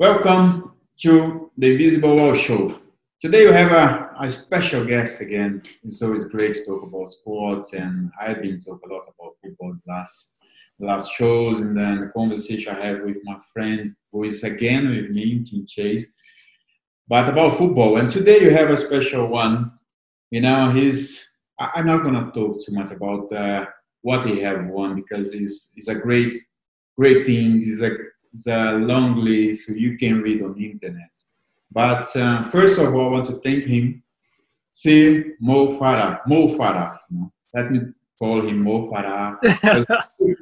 Welcome to the Invisible Wall Show. Today we have a, a special guest again. It's always great to talk about sports, and I've been talking a lot about football last last shows, and then the conversation I have with my friend who is again with me, Tim Chase, but about football. And today you have a special one. You know, he's. I'm not gonna talk too much about uh, what he have won because it's, it's a great, great thing. It's a it's a long list so you can read on the internet. But uh, first of all, I want to thank him. See Mo Farah. Mo Farah. You know, let me call him Mo Farah.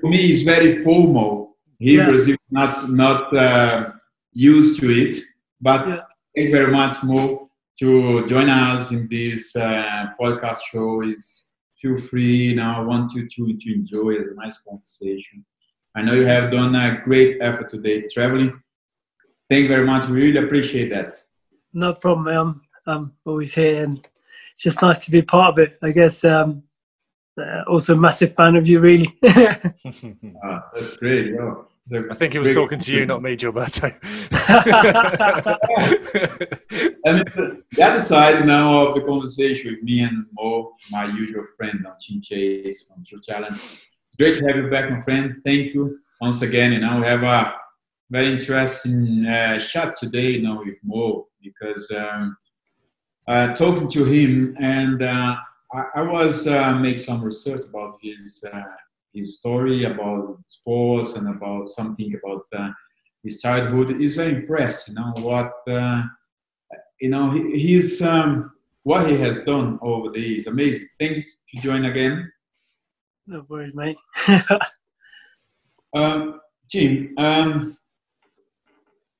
for me, it's very formal. Hebrews yeah. not not uh, used to it. But yeah. thank you very much, Mo, to join us in this uh, podcast show. Is feel free. Now, I want you to, to enjoy. A nice conversation. I know you have done a great effort today traveling. Thank you very much. We really appreciate that. No problem. I'm, I'm always here and it's just nice to be part of it. I guess um, uh, also a massive fan of you, really. ah, that's great. I think he was talking to you, not me, Gilberto. and the other side now of the conversation with me and Mo, my usual friend, Tim Chase from True Challenge great to have you back, my friend. Thank you once again. And now we have a very interesting uh, chat today, you know, with Mo, because um, uh, talking to him, and uh, I, I, was uh, some research about his uh, his story about sports and about something about uh, his childhood. He's very impressed, you know, what you know. He, he's um, what he has done over the years. Amazing. Thanks to join again. No worries, mate. um, Tim, um,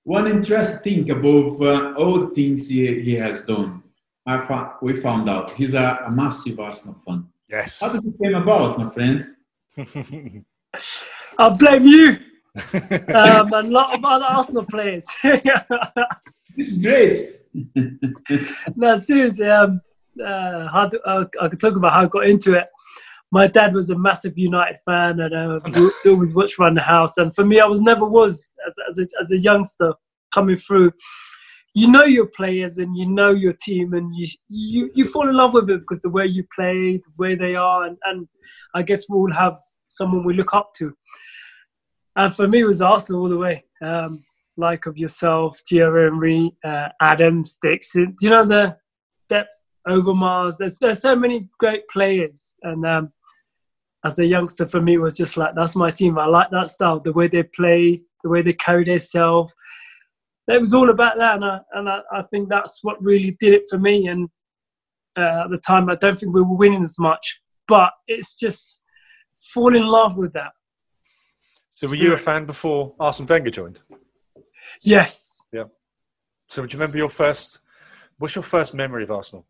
one interesting thing above uh, all the things he, he has done, I found, we found out he's a, a massive Arsenal fan. Yes. How did it came about, my friend? I blame you um, and a lot of other Arsenal players. this is great. no, seriously, um, uh, how do, uh, I could talk about how I got into it my dad was a massive United fan and uh, we always watched around the house. And for me, I was never was as, as, a, as a youngster coming through. You know your players and you know your team and you you, you fall in love with it because the way you play, the way they are, and, and I guess we all have someone we look up to. And for me, it was Arsenal all the way. Um, like of yourself, Thierry Henry, uh, Adam Dixon. Do you know the depth over Mars? There's there's so many great players, and um, as a youngster for me was just like that's my team. I like that style, the way they play, the way they carry themselves. It was all about that, and I, and I, I think that's what really did it for me. And uh, at the time, I don't think we were winning as much, but it's just fall in love with that. So, were you a fan before Arsene Wenger joined? Yes. Yeah. So, do you remember your first? What's your first memory of Arsenal?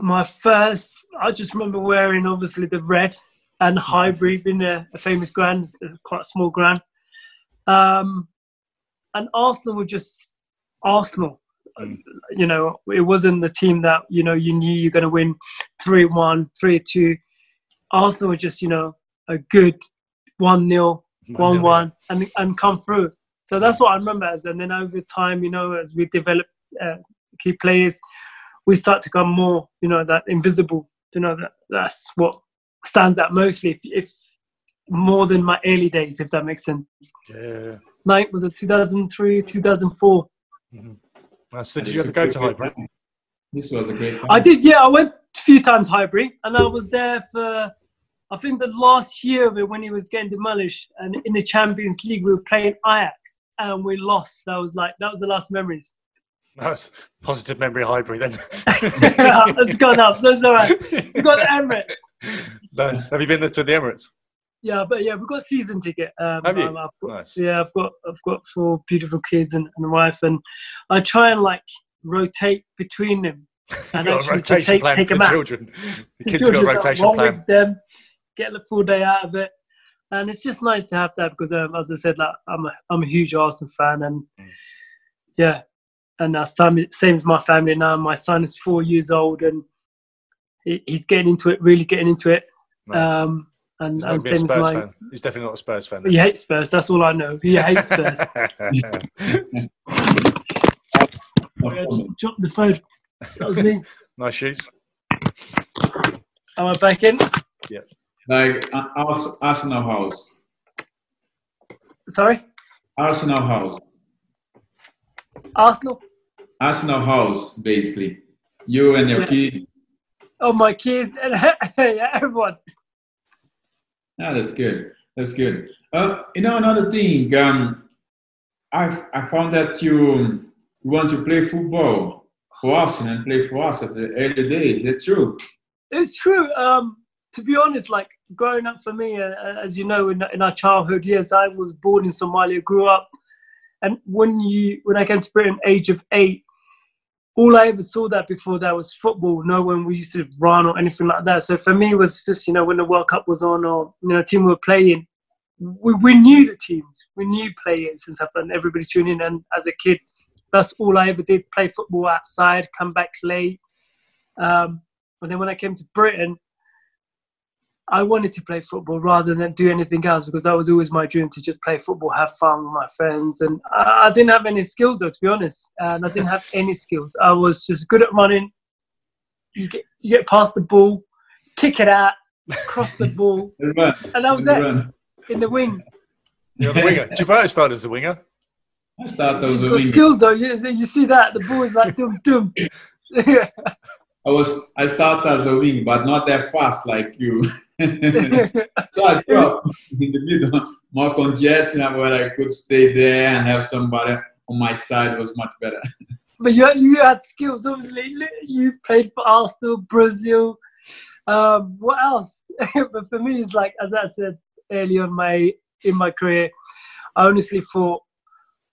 My first, I just remember wearing obviously the red and Highbury being a, a famous grand, quite a small grand. Um, and Arsenal were just Arsenal. Mm. You know, it wasn't the team that, you know, you knew you're going to win 3 1, 3 2. Arsenal were just, you know, a good 1 0, 1 1, and, and come through. So that's what I remember as. And then over time, you know, as we develop uh, key players, we start to come more, you know, that Invincible. You know, that that's what stands out mostly. If, if more than my early days, if that makes sense. Yeah. Night was it 2003, 2004. Mm-hmm. Uh, so did you ever go to Highbury? This was a great. Time. I did, yeah. I went a few times Highbury, and I was there for. I think the last year of it when he was getting demolished, and in the Champions League we were playing Ajax, and we lost. That was like that was the last memories. That's positive memory Highbury then. it's gone up, so it's all right. We've got the Emirates. Nice. Have you been there to the Emirates? Yeah, but yeah, we've got season ticket. Um, Have you? Um, got, nice. Yeah, I've got I've got four beautiful kids and, and a wife, and I try and like rotate between them. And got a rotation take, plan take for the children. The kids have got a rotation plan. Them, get the full day out of it, and it's just nice to have that because, um, as I said, like I'm a I'm a huge Arsenal fan, and mm. yeah, and uh, same, same as my family now. My son is four years old and he, he's getting into it, really getting into it. Nice. Um, And, He's and gonna a Spurs my, fan. He's definitely not a Spurs fan. he hates Spurs. That's all I know. He hates Spurs. Sorry, I just dropped the phone. That was me. nice shoes. Am I back in? Yeah. Like uh, Ars- Arsenal House. Sorry, Arsenal House. Arsenal. Arsenal House, basically. You and your Yeah. kids. Oh, my kids and everyone. Yeah, that's good. That's good. Uh, you know, another thing. Um, I I found that you want to play football for us and play for us at the early days. That's true. It's true. Um, to be honest, like growing up for me, uh, as you know, in, in our childhood years, I was born in Somalia, grew up, and when you when I came to Britain, age of eight, all I ever saw that before that was football. No one we used to run or anything like that. So for me, it was just you know when the World Cup was on or you know team we were playing, we, we knew the teams, we knew players and stuff, and everybody tuned in. And as a kid, that's all I ever did: play football outside, come back late. Um, and then when I came to Britain, I wanted to play football rather than do anything else because that was always my dream to just play football, have fun with my friends. And I, I didn't have any skills though, to be honest. And I didn't have any skills. I was just good at running. You get, you get past the ball, kick it out, cross the ball, The and that was the it run. in the wing. You're the winger. Gilberto started as a winger. I started as You've a winger. skills though. You, you see that the ball is like dum dum. I was I started as a wing, but not that fast like you. so I dropped in the middle, more congestion where I could stay there and have somebody on my side was much better. but you you had skills. Obviously, you played for Arsenal, Brazil. Um, what else? but for me, it's like as I said earlier in my in my career, I honestly thought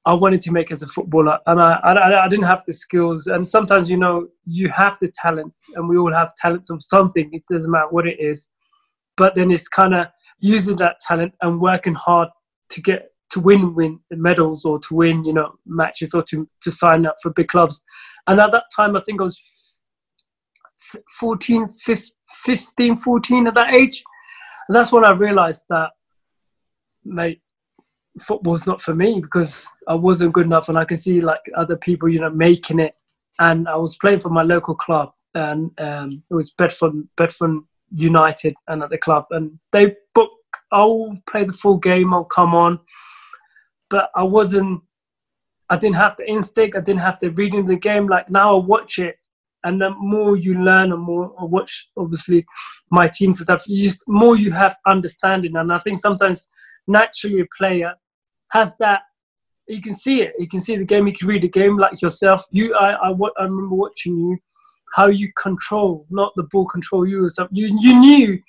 I wanted to make as a footballer, and I, I I didn't have the skills. And sometimes you know you have the talents, and we all have talents of something. It doesn't matter what it is, but then it's kind of using that talent and working hard to get to win win medals or to win you know matches or to to sign up for big clubs and at that time i think i was f- 14 15 14 at that age and that's when i realized that mate football's not for me because i wasn't good enough and i can see like other people you know making it and i was playing for my local club and um, it was bedford bedford united and at the club and they book i'll play the full game i'll come on but I wasn't. I didn't have the instinct. I didn't have the reading of the game. Like now, I watch it, and the more you learn, and more I watch, obviously, my teams and stuff. You just more you have understanding, and I think sometimes naturally a player has that. You can see it. You can see the game. You can read the game like yourself. You, I, I, I remember watching you, how you control, not the ball control you or something. You, you knew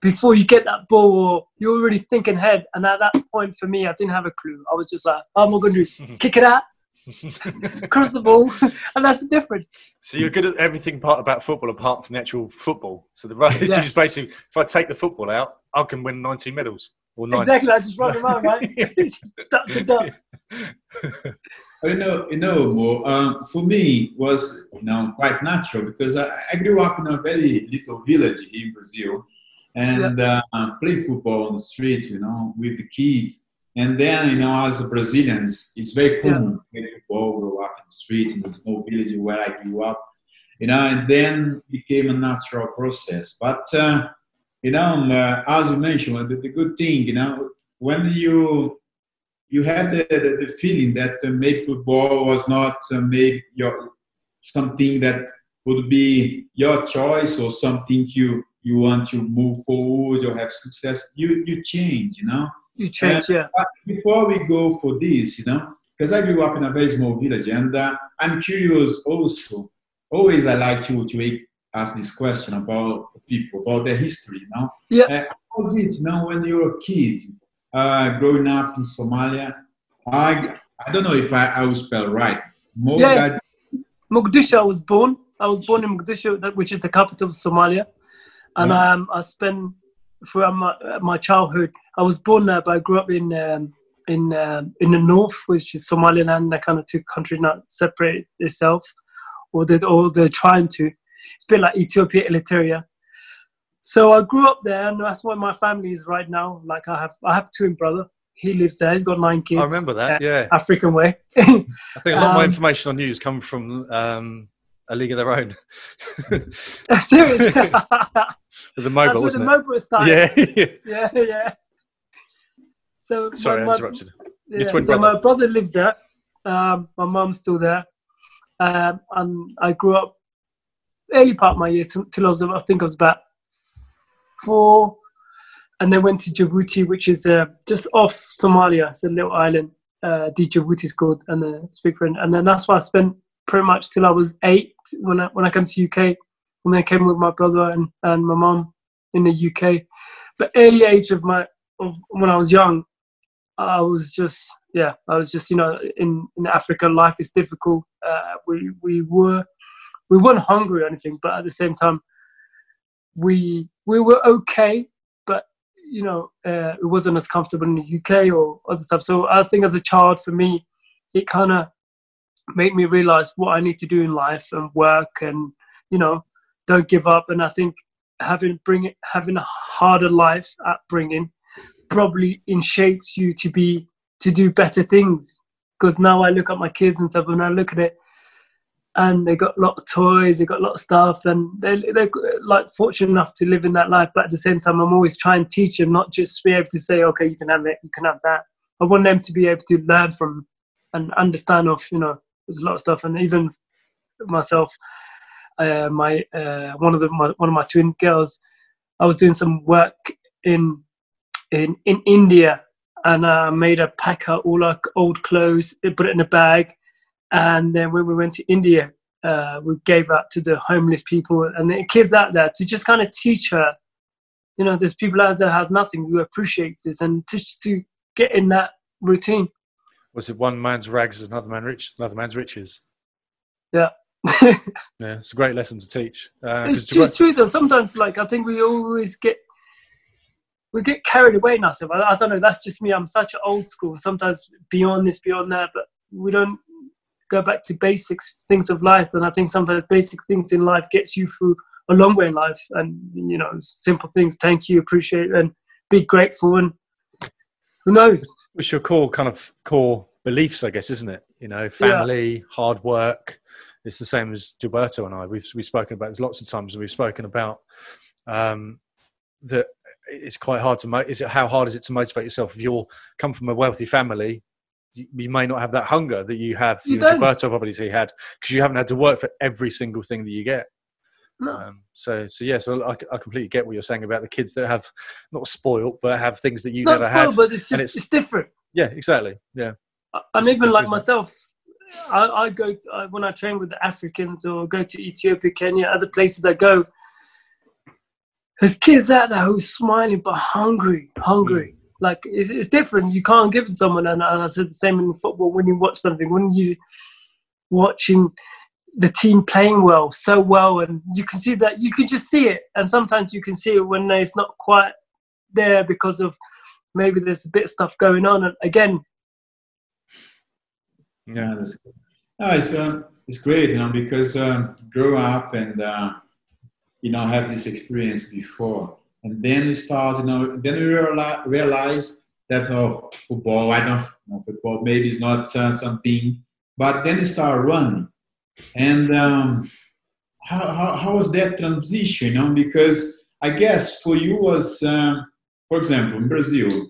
before you get that ball, or you're already thinking ahead. And at that point, for me, I didn't have a clue. I was just like, oh, "How am I going to do? Kick it out, cross the ball," and that's the difference. So you're good at everything part about football apart from the actual football. So the right, so Yeah. it's basically, if I take the football out, I can win 19 medals or nine. Exactly. I just run around, right? duck to duck. You know, you know, Mo, um, for me was you know quite natural because I, I grew up in a very little village in Brazil, and uh, play football on the street, you know, with the kids. And then, you know, as a Brazilians, it's very common to play football, grow up in the street in a small village where I grew up, you know, and then became a natural process. But uh, you know, um, uh, as you mentioned, the, the good thing, you know, when you you had the, the, the feeling that uh, maybe football was not uh, maybe your something that would be your choice or something you you want to move forward or have success you you change you know You change, yeah. before we go for this you know because i grew up in a very small village and uh, i'm curious also always i like to to ask this question about people about their history you know Yeah. uh, how was it you know when you were a kid uh, growing up in Somalia. I I don't know if I, I will spell right. Mogad- Mogadishu, I was born. I was born in Mogadishu, which is the capital of Somalia, and Yeah. um, I spent throughout my, my childhood. I was born there, but I grew up in um, in um, in the north, which is Somaliland. That kind of two countries not separate itself, or they or they're trying to. It's a bit like Ethiopia, Eritrea. So I grew up there, and that's where my family is right now. Like I have, I have a twin brother. He lives there. He's got nine kids. I remember that. Yeah, African way. I think a lot of my Um, information on you has come from um, a league of their own. Seriously, the that's Mobot, where the wasn't it? Mobot started. Yeah. yeah, yeah. So Sorry, my, I interrupted. Yeah, Your twin so brother. my brother lives there. Um, my mum's still there, um, and I grew up early part of my years till I was I think I was about four, and then went to Djibouti, which is uh, just off Somalia. It's a little island. Uh, Djibouti is called, and uh, speak French. And then that's where I spent pretty much till I was eight when I when I came to UK. When I came with my brother and, and my mum in the UK. But early age of my of when I was young, I was just yeah, I was just you know in in Africa life is difficult. Uh, we we were we weren't hungry or anything, but at the same time we we were okay, but you know uh, it wasn't as comfortable in the UK or other stuff. So I think as a child for me, it kind of made me realize what I need to do in life and work and you know don't give up. And I think having bring having a harder life upbringing probably in shapes you to be to do better things because now i look at my kids and stuff and i look at it and they got a lot of toys they got a lot of stuff and they, they're like fortunate enough to live in that life but at the same time i'm always trying to teach them not just be able to say okay you can have it you can have that. I want them to be able to learn from and understand of you know there's a lot of stuff and even myself uh, my uh, one of the my, one of my twin girls i was doing some work in in in India, and I made her pack out all our old clothes, put it in a bag, and then when we went to India, uh, we gave out to the homeless people and the kids out there to just kind of teach her, you know, there's people out there has nothing who appreciates this, and just to get in that routine. Was it one man's rags is another man rich, another man's riches? Yeah. Yeah, it's a great lesson to teach. Uh, it's true, it's true though. Sometimes, like I think we always get we get carried away now. So I, I don't know. That's just me. I'm such an old school. Sometimes beyond this, beyond that, but we don't go back to basics things of life. And I think sometimes basic things in life gets you through a long way in life. And you know, simple things. Thank you, appreciate, and be grateful. And who knows? It's your core kind of core beliefs, I guess, isn't it? You know, family, hard work. It's the same as Gilberto and I. We've we've spoken about this lots of times, and we've spoken about um, that. It's quite hard to. Mo- is it how hard is it to motivate yourself if you're come from a wealthy family? You, may not have that hunger that you have. You You know, don't. Gilberto obviously had because you haven't had to work for every single thing that you get. No. Um, so, so yes, I, I completely get what you're saying about the kids that have not spoiled, but have things that you Not never spoiled, had. but it's just it's, it's- different. Yeah, exactly. Yeah. and It's- even like myself I, I go I, when I train with the Africans or go to Ethiopia, Kenya, other places I go. There's kids out there who's smiling but hungry, hungry. Like it's, it's different. You can't give it to someone, and, I said the same in football. When you watch something, when you watching the team playing well, so well, and you can see that you can just see it. And sometimes you can see it when it's not quite there because of maybe there's a bit of stuff going on. And again, Yeah, that's good. No, it's uh, it's great, you know, because um, grow up and uh, you know have this experience before, and then you start, you know, then you realize, that oh, football, I don't know, football maybe is not uh, something, but then you start running, and um, how, how how was that transition, you know? Because I guess for you was, um, for example, in Brazil,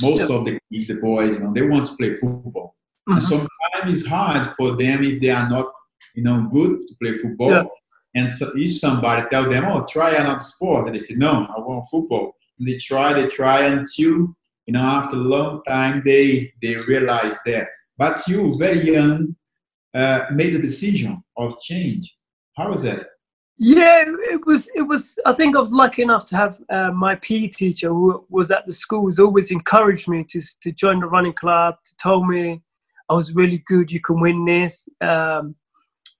most of the kids, the boys, you know, they want to play football. And Mhm. sometimes it's hard for them if they are not, you know, good to play football. Yeah. And so if somebody tell them, "Oh, try another sport," and they say, "No, I want football," and they try, they try until, you know, after a long time, they they realize that. But you, very young, uh, made the decision of change. How was that? Yeah, it was. It was. I think I was lucky enough to have uh, my PE teacher, who was at the school, has always encouraged me to to join the running club. To told me I was really good. You can win this. Um,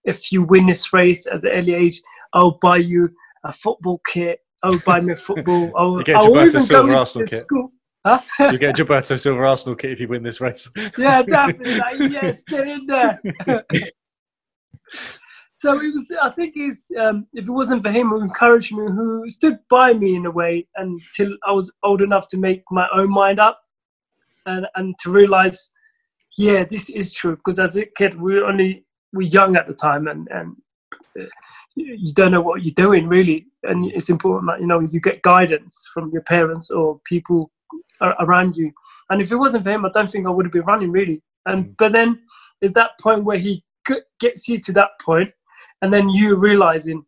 if you win this race at an early age, I'll buy you a football kit. I'll buy me a football. I'll, You get I'll Gilberto even Silva go Arsenal kit. school. Huh? You get a Gilberto Silva Arsenal kit if you win this race. yeah, definitely. Like, yes, get in there. so it was. I think is um, if it wasn't for him who encouraged me, who stood by me in a way until I was old enough to make my own mind up, and and to realize, yeah, this is true. Because as a kid, we were only were young at the time, and and uh, you don't know what you're doing really, and it's important that you know you get guidance from your parents or people around you. And if it wasn't for him, I don't think I would have been running really. And mm. but then is that point where he gets you to that point and then you realizing,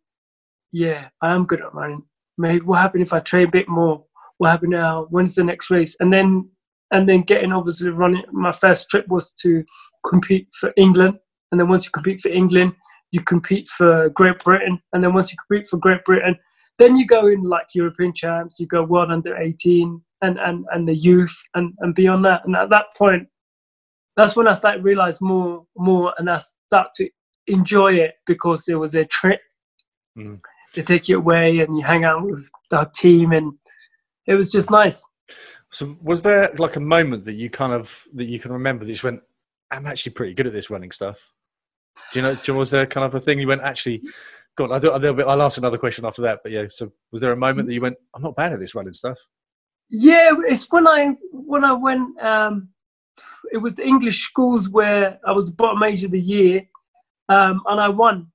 yeah, I am good at running. Maybe what happened if I train a bit more? What happened now? When's the next race? And then and then getting obviously running. My first trip was to compete for England, and then once you compete for England, you compete for Great Britain, and then once you compete for Great Britain, then you go in like European champs, you go world under 18 and, and, and the youth and, and beyond that. And at that point, that's when I started to realize more, more, and I start to enjoy it because it was a trip. Mm. They take you away and you hang out with our team, and it was just nice. So, was there like a moment that you kind of that you can remember that you just went, "I'm actually pretty good at this running stuff"? Do you know? Was there kind of a thing you went actually? God, I will bit. I'll ask another question after that. But yeah, so was there a moment that you went, "I'm not bad at this running stuff"? Yeah, it's when I when I went. Um, it was the English schools where I was the bottom age of the year, um, and I won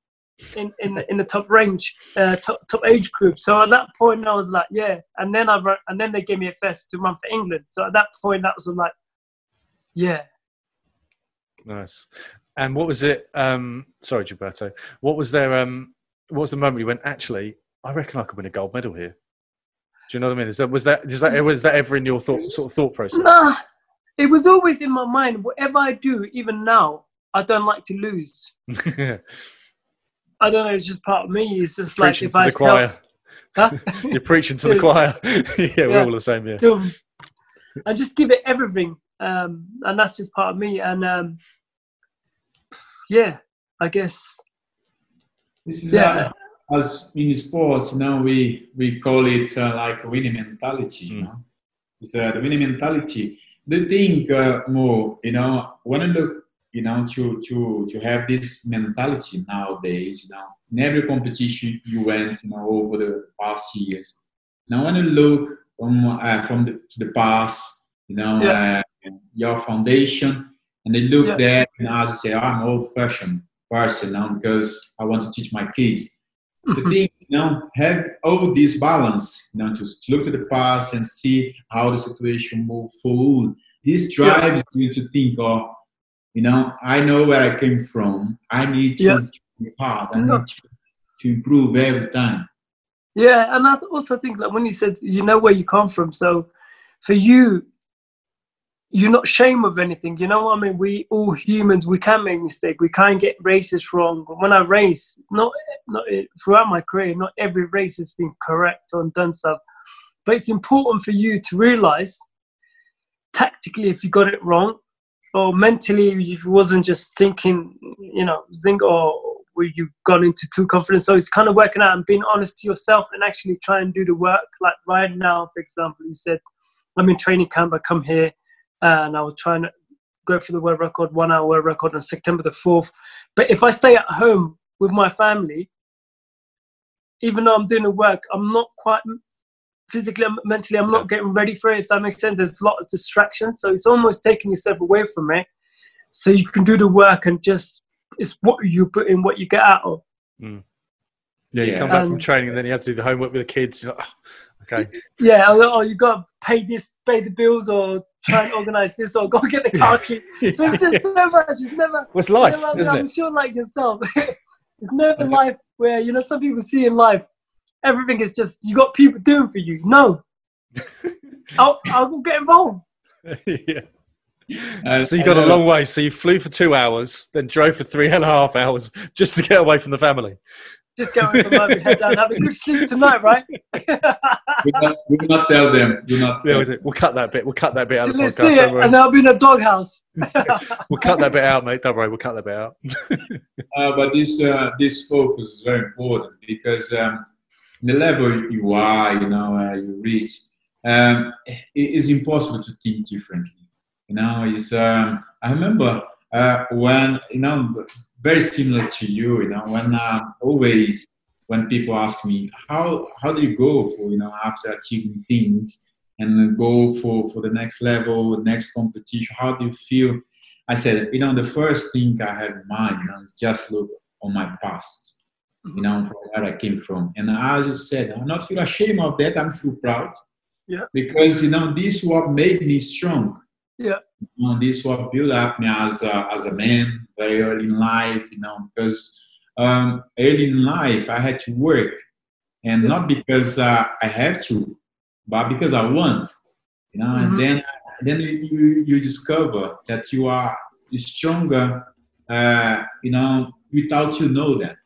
in in the, in the top range, uh, top top age group. So at that point, I was like, yeah. And then I run, and then they gave me a first to run for England. So at that point, that was like, yeah. Nice. And what was it? Um, sorry, Gilberto. What was there? Um, what was the moment you went? Actually, I reckon I could win a gold medal here. Do you know what I mean? Is that was that is that was that ever in your thought sort of thought process? Nah, it was always in my mind. Whatever I do, even now, I don't like to lose. I don't know. It's just part of me. It's just preaching like if to I the choir. Huh? You're preaching to the choir. yeah, yeah, we're all the same. Yeah. I just give it everything, um, and that's just part of me. And um, yeah, I guess. This is yeah. Uh, as in sports, you know, we we call it uh, like winning mentality. You know, it's uh, the winning mentality. The thing uh, more, you know, when I look, you know, to to to have this mentality nowadays, you know, in every competition you went, you know, over the past years. Now, when you look from uh, from the to the past, you know, yeah. Uh, your foundation and they look yeah. there and as you say, oh, I'm old fashioned person now because I want to teach my kids. the mm-hmm. thing, you know, have all this balance, you know, to, look to the past and see how the situation move forward. This drives yeah. you to think, oh, you know, I know where I came from. I need to, yeah. be hard. I need to, to improve every time. Yeah, and I also think that when you said you know where you come from, so for you, you're not ashamed of anything. You know what I mean? We all humans, we can make mistakes. We can't get races wrong. When I race, not not eh, throughout my career, not every race has been correct or done stuff. But it's important for you to realize tactically if you got it wrong, or mentally if you wasn't just thinking, you know, think or oh, where you've gone into too confident. So it's kind of working out and being honest to yourself and actually try and do the work. Like right now, for example, you said, I'm in training camp. I come here and I was trying to go for the world record, one hour world record on September the 4th. But if I stay at home with my family, even though I'm doing the work, I'm not quite physically, mentally, I'm not getting ready for it, if that makes sense. There's a lot of distractions. So it's almost taking yourself away from it. So you can do the work and just, it's what you put in, what you get out of. Mm. Yeah, you yeah. come back from training and then you have to do the homework with the kids. You're like, oh, okay. Yeah, or you got to pay this, pay the bills, or try and organize this or go get the car key. yeah, There's just so much. It's never. What's life? Never, isn't I'm it? sure, like yourself, it's never life where you know some people see in life everything is just you got people doing for you. No, I'll I'll get involved. yeah. Uh, so you got a long way. So you flew for two hours, then drove for three and a half hours just to get away from the family just go into my head down, have a good sleep tonight, right? do, not, not tell them. Do not. Yeah, we'll cut that bit. We'll cut that bit out of the podcast. It, and I'll be in a doghouse. we'll cut that bit out, mate. Don't worry, we'll cut that bit out. uh, but this uh, this focus is very important because um, the level you are, you know, uh, you reach, um, it is impossible to think differently. You know, is um, I remember uh, when you know, very similar to you. You know, when uh, always when people ask me how how do you go for you know after achieving things and go for for the next level, next competition, how do you feel? I said, you know, the first thing I have in mind you know, is just look on my past, you know, from where I came from. And as you said, I'm not feel ashamed of that. I'm feel proud. Yeah. Because you know, this what made me strong. Yeah. You know, this what built up me as a, as a man very early in life. You know, because um, early in life I had to work, and yeah. not because uh, I have to, but because I want. You know, mm-hmm. and then then you you discover that you are stronger. Uh, you know, without you know that.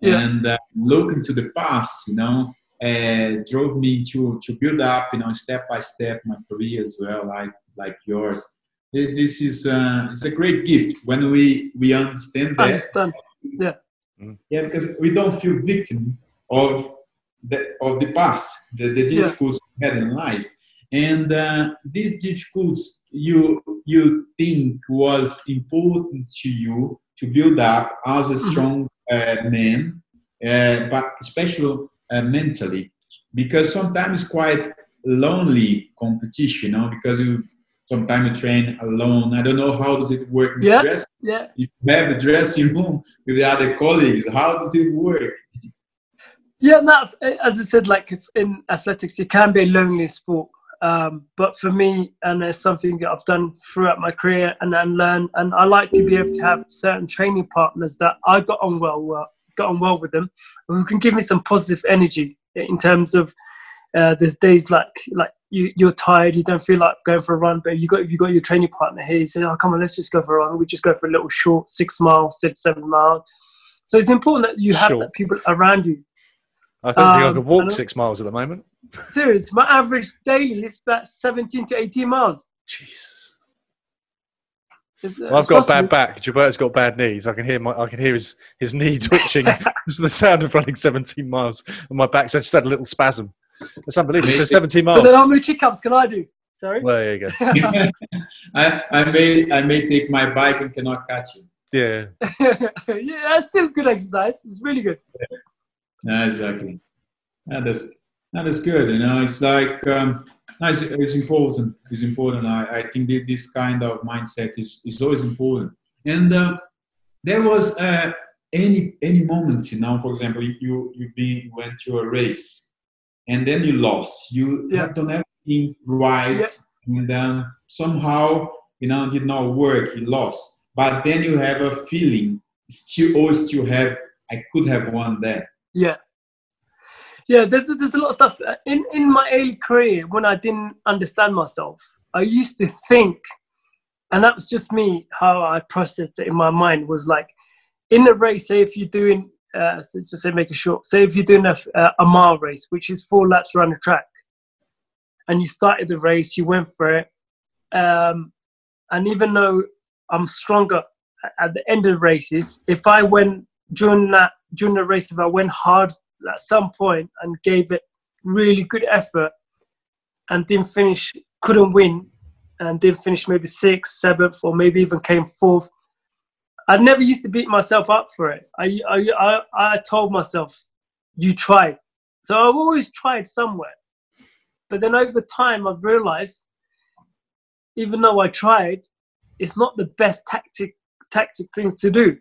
Yeah. And uh, look into the past, you know, uh, drove me to to build up, you know, step by step my career as well, like like yours. This is uh, it's a great gift when we we understand that. Understand. Yeah. Mm-hmm. Yeah, because we don't feel victim of the of the past, the, the difficulties yeah. we had in life, and uh, these difficulties you you think was important to you to build up as a mm-hmm. strong uh, man, uh, but especially uh, mentally, because sometimes quite lonely competition, you know, because you sometimes you train alone. I don't know how does it work with yeah, dress. Yeah. If you have a dressing room with the other colleagues, how does it work? Yeah, no, as I said, like in athletics, it can be a lonely sport. Um, but for me, and it's something that I've done throughout my career and then learn, and I like to be able to have certain training partners that I got on well, well got on well with them, who can give me some positive energy in terms of uh, there's days like like you you're tired, you don't feel like going for a run, but you got you got your training partner here. You say, "Oh, come on, let's just go for a run." We just go for a little short six miles, six seven miles. So it's important that you have that people around you. I don't um, think I could walk six miles at the moment. Serious, my average daily is about seventeen to eighteen miles. Jesus. Well, I've got possible. bad back. Gilberto's got bad knees. I can hear my, I can hear his, his knee twitching. The sound of running 17 miles on my back. So I just had a little spasm. It's unbelievable. So 17 miles. But then how many kick ups can I do? Sorry. Well, there you go. I, I may I may take my bike and cannot catch you. Yeah. yeah, that's still good exercise. It's really good. Yeah, exactly. Yeah, that's that is good. You know, it's like um, it's, it's important. It's important. I, I think that this kind of mindset is, is always important. And uh, there was uh, any any moments, you know, for example, you you been went to a race and then you lost. You yeah. have done everything right, yeah. and then somehow you know did not work. You lost, but then you have a feeling still always still have I could have won that. Yeah. Yeah, there's there's a lot of stuff uh, in in my early career when I didn't understand myself. I used to think, and that was just me how I processed it in my mind was like, in a race, say if you're doing uh, so just say make it short. Say if you're doing a, a mile race, which is four laps around the track, and you started the race, you went for it, um, and even though I'm stronger at the end of races, if I went during that during the race, if I went hard at some point and gave it really good effort, and didn't finish, couldn't win, and didn't finish maybe sixth, seventh, or maybe even came fourth, I never used to beat myself up for it. I, I, I, I told myself, you tried. So I've always tried somewhere. But then over time, I've realized, even though I tried, it's not the best tactic tactic things to do.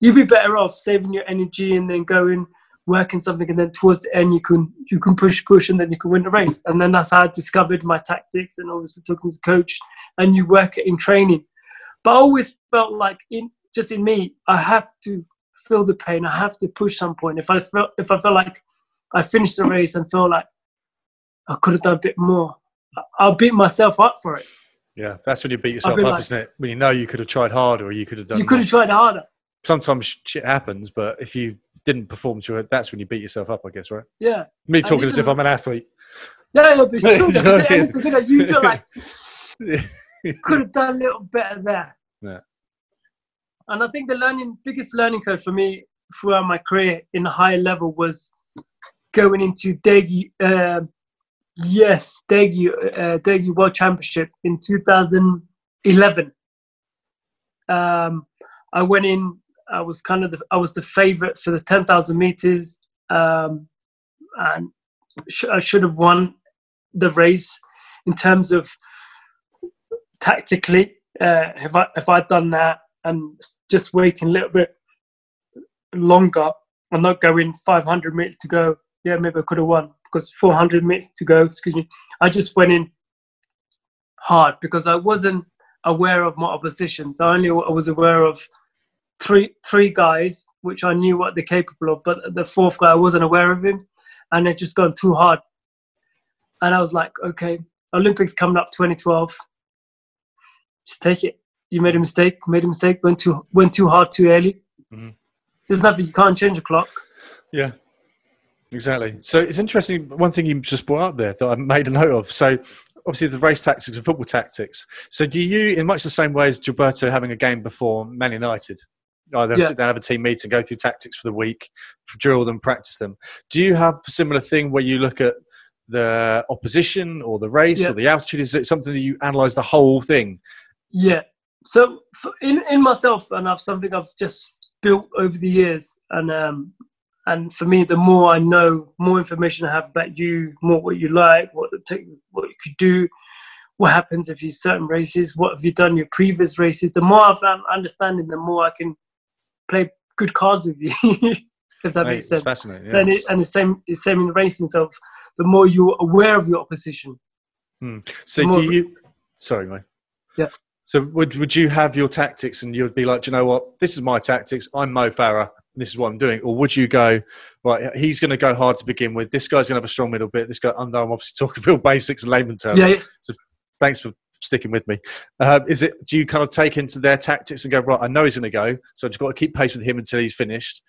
You'd be better off saving your energy and then going working something, and then towards the end you can you can push push, and then you can win the race. And then that's how I discovered my tactics, and obviously talking to the coach, and you work it in training. But I always felt like in just in me, I have to feel the pain. I have to push some point. If I felt if I felt like I finished the race and felt like I could have done a bit more, I'll beat myself up for it. Yeah, that's when you beat yourself up, like, isn't it? When you know you could have tried harder or you could have done. You could have tried harder. Sometimes shit happens, but if you didn't perform to it, that's when you beat yourself up, I guess, right? Yeah. Me talking as if I'm an athlete. Yeah, it'll be true. you feel like could have done a little better there. Yeah. And I think the learning, biggest learning curve for me throughout my career in a high level was going into Daegu, uh, yes, Daegu, uh, World Championship in 2011. Um, I went in. I was kind of the, I was the favorite for the ten thousand meters, um, and sh- I should have won the race in terms of tactically. Uh, if I if I'd done that and just waiting a little bit longer and not going 500 minutes to go, yeah, maybe I could have won because 400 minutes to go. Excuse me. I just went in hard because I wasn't aware of my oppositions. I only I was aware of three three guys, which I knew what they're capable of, but the fourth guy I wasn't aware of him, and it just gone too hard. And I was like, okay, Olympics coming up 2012. Just take it. You made a mistake. Made a mistake. Went too went too hard too early. Mm-hmm. There's nothing you can't change a clock. Yeah, exactly. So it's interesting. One thing you just brought up there that I made a note of. So obviously the race tactics and football tactics. So do you, in much the same way as Gilberto having a game before Man United, either yeah. sit down, have a team meeting, go through tactics for the week, drill them, practice them. Do you have a similar thing where you look at the opposition or the race yeah. or the altitude? Is it something that you analyze the whole thing? Yeah. So in in myself, and I've something I've just built over the years, and um, and for me, the more I know, more information I have about you, more what you like, what take, what you could do, what happens if you certain races, what have you done your previous races. The more I'm understanding, the more I can play good cards with you, if that Mate, makes sense. fascinating. Yeah. And, it, and the same, the same in racing. So the more you're aware of your opposition. Hmm. So do you? Sorry, mate. Yeah. So would would you have your tactics, and you'd be like, you know what, this is my tactics. I'm Mo Farah this is what I'm doing? Or would you go, right, he's going to go hard to begin with. This guy's going to have a strong middle bit. This guy, I'm, I'm obviously talking real basics and layman terms. Yeah. So thanks for sticking with me. Uh, is it, do you kind of take into their tactics and go, right, I know he's going to go, so I've just got to keep pace with him until he's finished?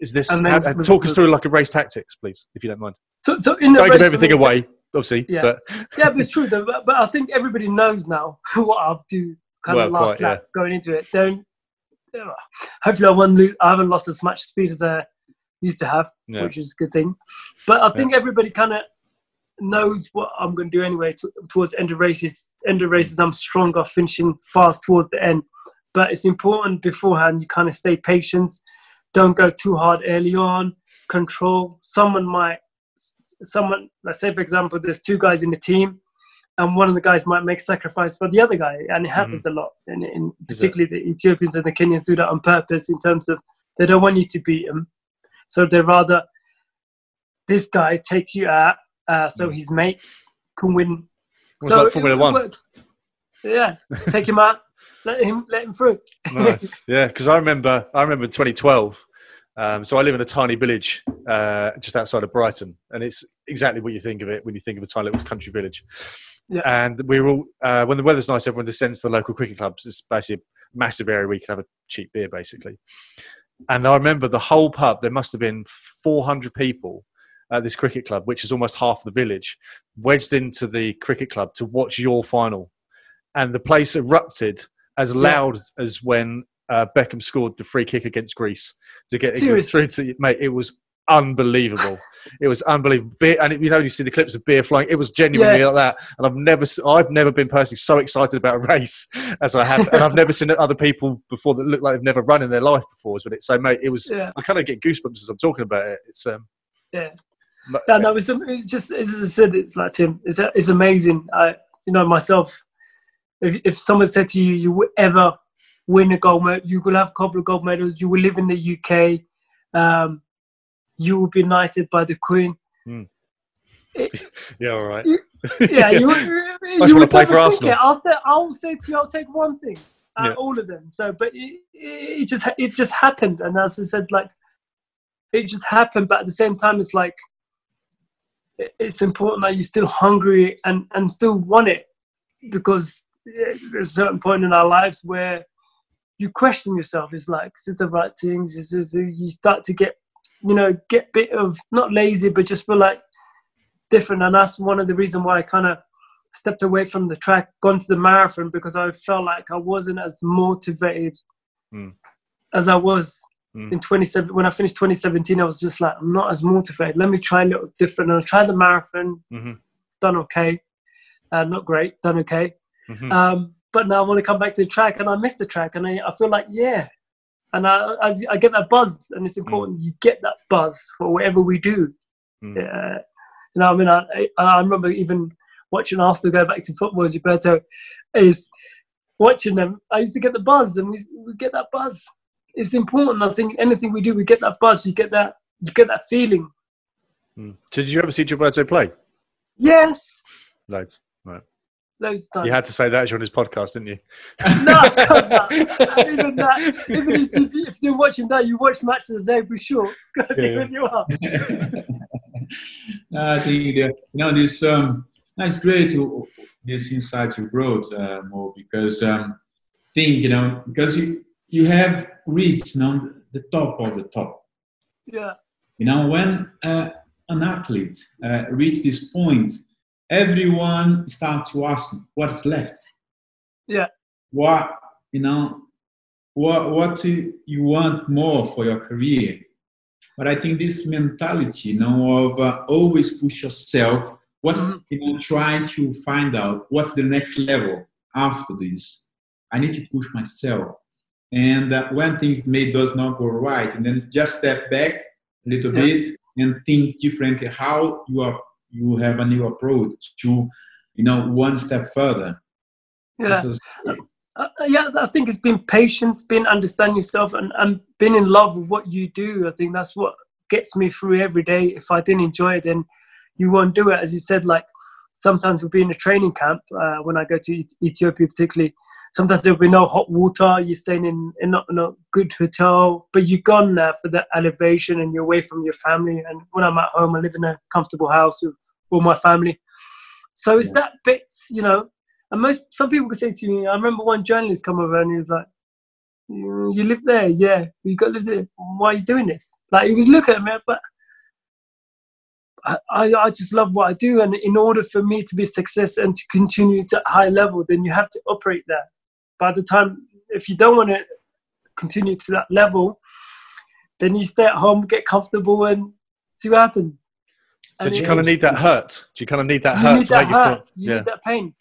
Is this, then, how, talk us through like a race tactics, please, if you don't mind. So, so in the don't give everything away, obviously. Yeah, but. yeah, but it's true though. But, but I think everybody knows now what I'll do kind well, of last quite, lap yeah. going into it. Don't, hopefully I won't lose, I haven't lost as much speed as I used to have, yeah. which is a good thing. But I think everybody kind of knows what I'm going to do anyway to, towards end of races. End of races, I'm stronger, finishing fast towards the end. But it's important beforehand you kind of stay patient. Don't go too hard early on. Control. Someone might, someone, let's say for example, there's two guys in the team, and one of the guys might make sacrifice for the other guy, and it mm-hmm. happens mm-hmm. a lot. And, and particularly the Ethiopians and the Kenyans do that on purpose in terms of they don't want you to beat them so they rather this guy takes you out, uh, so mm. his mate can win. so like Formula One. Works. Yeah, take him out, let him let him through. nice. Yeah, because I remember I remember 2012. Um, so I live in a tiny village uh, just outside of Brighton, and it's exactly what you think of it when you think of a tiny little country village. Yeah. And we were all uh, when the weather's nice, everyone descends to the local cricket clubs. It's basically a massive area where you can have a cheap beer, basically. And I remember the whole pub, there must have been 400 people at this cricket club, which is almost half the village, wedged into the cricket club to watch your final. And the place erupted as loud as when uh, Beckham scored the free kick against Greece to get it through to mate. It was unbelievable. it was unbelievable. Beer, and it, you know, you see the clips of beer flying. It was genuinely yeah. like that. And I've never, I've never been personally so excited about a race as I have. and I've never seen other people before that look like they've never run in their life before. But it so, mate, it was. Yeah. I kind of get goosebumps as I'm talking about it. It's um. Yeah. yeah, no, it's, it's just as I said, it's like Tim. It's it's amazing. I, you know, myself. If if someone said to you, you will ever win a gold medal, you will have a couple of gold medals. You will live in the UK. Um, you will be knighted by the queen. Mm. It, yeah, all right. yeah, you, you, you want to play for Arsenal. I'll say, I'll say to you, I'll take one thing out yeah. all of them. So, but it, it just it just happened, and as I said, like it just happened. But at the same time, it's like it's important that you're still hungry and and still want it because there's a certain point in our lives where you question yourself. It's like, is it the right things? Is, is, you start to get you know, get bit of not lazy, but just feel like different. And that's one of the reasons why I kind of stepped away from the track, gone to the marathon because I felt like I wasn't as motivated mm. as I was mm. in 27. When I finished 2017, I was just like, I'm not as motivated. Let me try a little different. And I tried the marathon. Mm-hmm. Done okay. Uh, not great. Done okay. Mm-hmm. Um, but now I want to come back to the track, and I miss the track, and I, I feel like yeah, and I as I get that buzz, and it's important mm. you get that buzz for whatever we do. Mm. Yeah, you know, I mean, I I remember even watching Arsenal go back to football, Gilberto, is watching them. I used to get the buzz, and we we get that buzz. It's important. I think anything we do, we get that buzz. You get that you get that feeling. Mm. So, did you ever see Gilberto play? Yes. Loads. Right. Loads times. You had to say that on his podcast, didn't you? no, even that. Even if, if, you're watching that, you watch match of the day for sure. Because yeah, you are. I think that, you know this. Um, it's great to this insight you brought, uh, Mo, because um, think you know because you you have reached you know, the top of the top. Yeah. You know when uh, an athlete uh, reach this point everyone start to ask me what's left. Yeah. What you know, what what do you want more for your career. But I think this mentality, you know, of uh, always push yourself. What's mm-hmm. you know, trying to find out what's the next level after this. I need to push myself. And uh, when things may does not go right, and then just step back a little yeah. bit and think differently how you are you have a new approach to you know one step further. Yeah. Uh, uh, yeah i think it's been patience been understanding yourself and, and being in love with what you do. I think that's what gets me through every day. If i didn't enjoy it then you won't do it. As you said like sometimes we'll be in a training camp uh, when i go to ethiopia particularly. Sometimes there'll be no hot water. You're staying in, in not in a good hotel, but you've gone there for the elevation and you're away from your family. And when I'm at home, I live in a comfortable house with all my family. So it's yeah. that bits, you know. And most some people could say to me, I remember one journalist come over and he was like, mm, "You live there, yeah. You got to live there. Why are you doing this?" Like he was looking at me, but I, I just love what I do, and in order for me to be success and to continue to high level, then you have to operate there. By the time, if you don't want to continue to that level, then you stay at home, get comfortable, and see what happens. So do you kind of need that hurt? Do you kind of need that hurt need to that make hurt. you feel? You yeah. need that pain.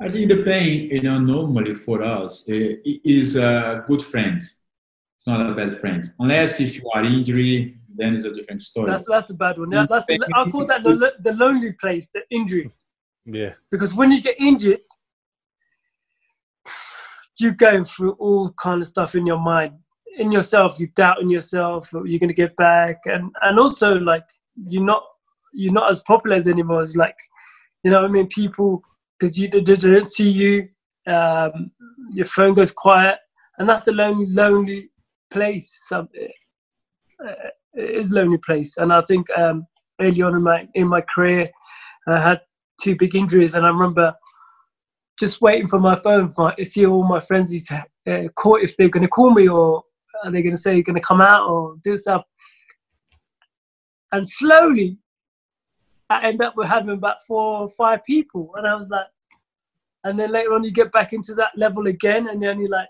I think the pain, you know, normally for us uh, is a good friend. It's not a bad friend, unless if you are injury, then it's a different story. That's that's a bad one. Yeah, that's a, I'll call that the, the lonely place, the injury. Yeah. Because when you get injured, you're going through all kind of stuff in your mind, in yourself. You doubt in yourself. You're going to get back, and and also like you're not you're not as popular as anymore. It's like you know I mean people because you they don't see you. Um, your phone goes quiet, and that's a lonely lonely place. So, uh, it is lonely place, and I think um, early on in my in my career, I had two big injuries, and I remember just waiting for my phone for to see all my friends who uh, call if they're going to call me or are they going to say you're going to come out or do stuff. And slowly, I end up with having about four or five people. And I was like, and then later on, you get back into that level again, and then you're like,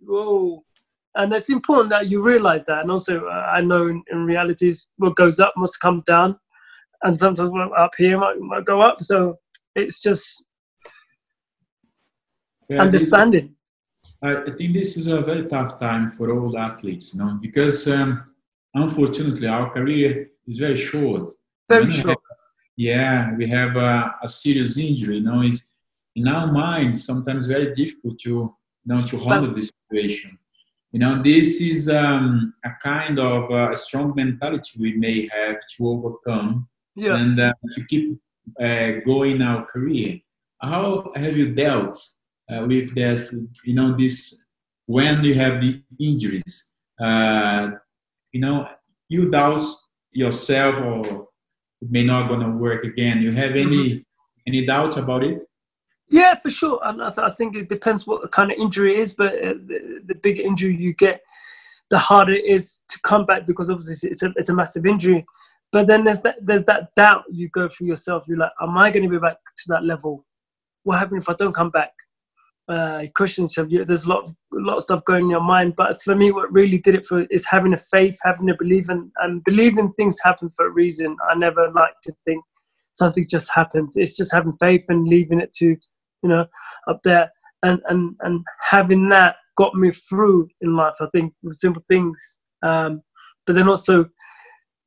whoa. And it's important that you realize that. And also, uh, I know in, in reality, what goes up must come down. And sometimes what up here might, might go up. So it's just yeah, understanding. This, I think this is a very tough time for all athletes, you know, because um, unfortunately our career is very short. Very short. yeah, we have a, a, serious injury. You know, it's in our mind sometimes very difficult to you know to handle this situation. You know, this is um, a kind of uh, a strong mentality we may have to overcome yeah. and uh, to keep uh, going our career. How have you dealt uh, with this? You know, this when you have the injuries. Uh, you know, you doubt yourself or it may not gonna work again. You have any mm-hmm. any doubts about it? Yeah, for sure. And I, th- I think it depends what kind of injury it is, but uh, the, the bigger injury you get, the harder it is to come back because obviously it's a, it's a massive injury. But then there's that there's that doubt you go through yourself. You're like, am I going to be back to that level? What happens if I don't come back? Uh, questions of you. There's a lot of a lot of stuff going in your mind. But for me, what really did it for is having a faith, having a belief, and, and believing things happen for a reason. I never like to think something just happens. It's just having faith and leaving it to, you know, up there. and and and having that got me through in life. I think with simple things, um, but then also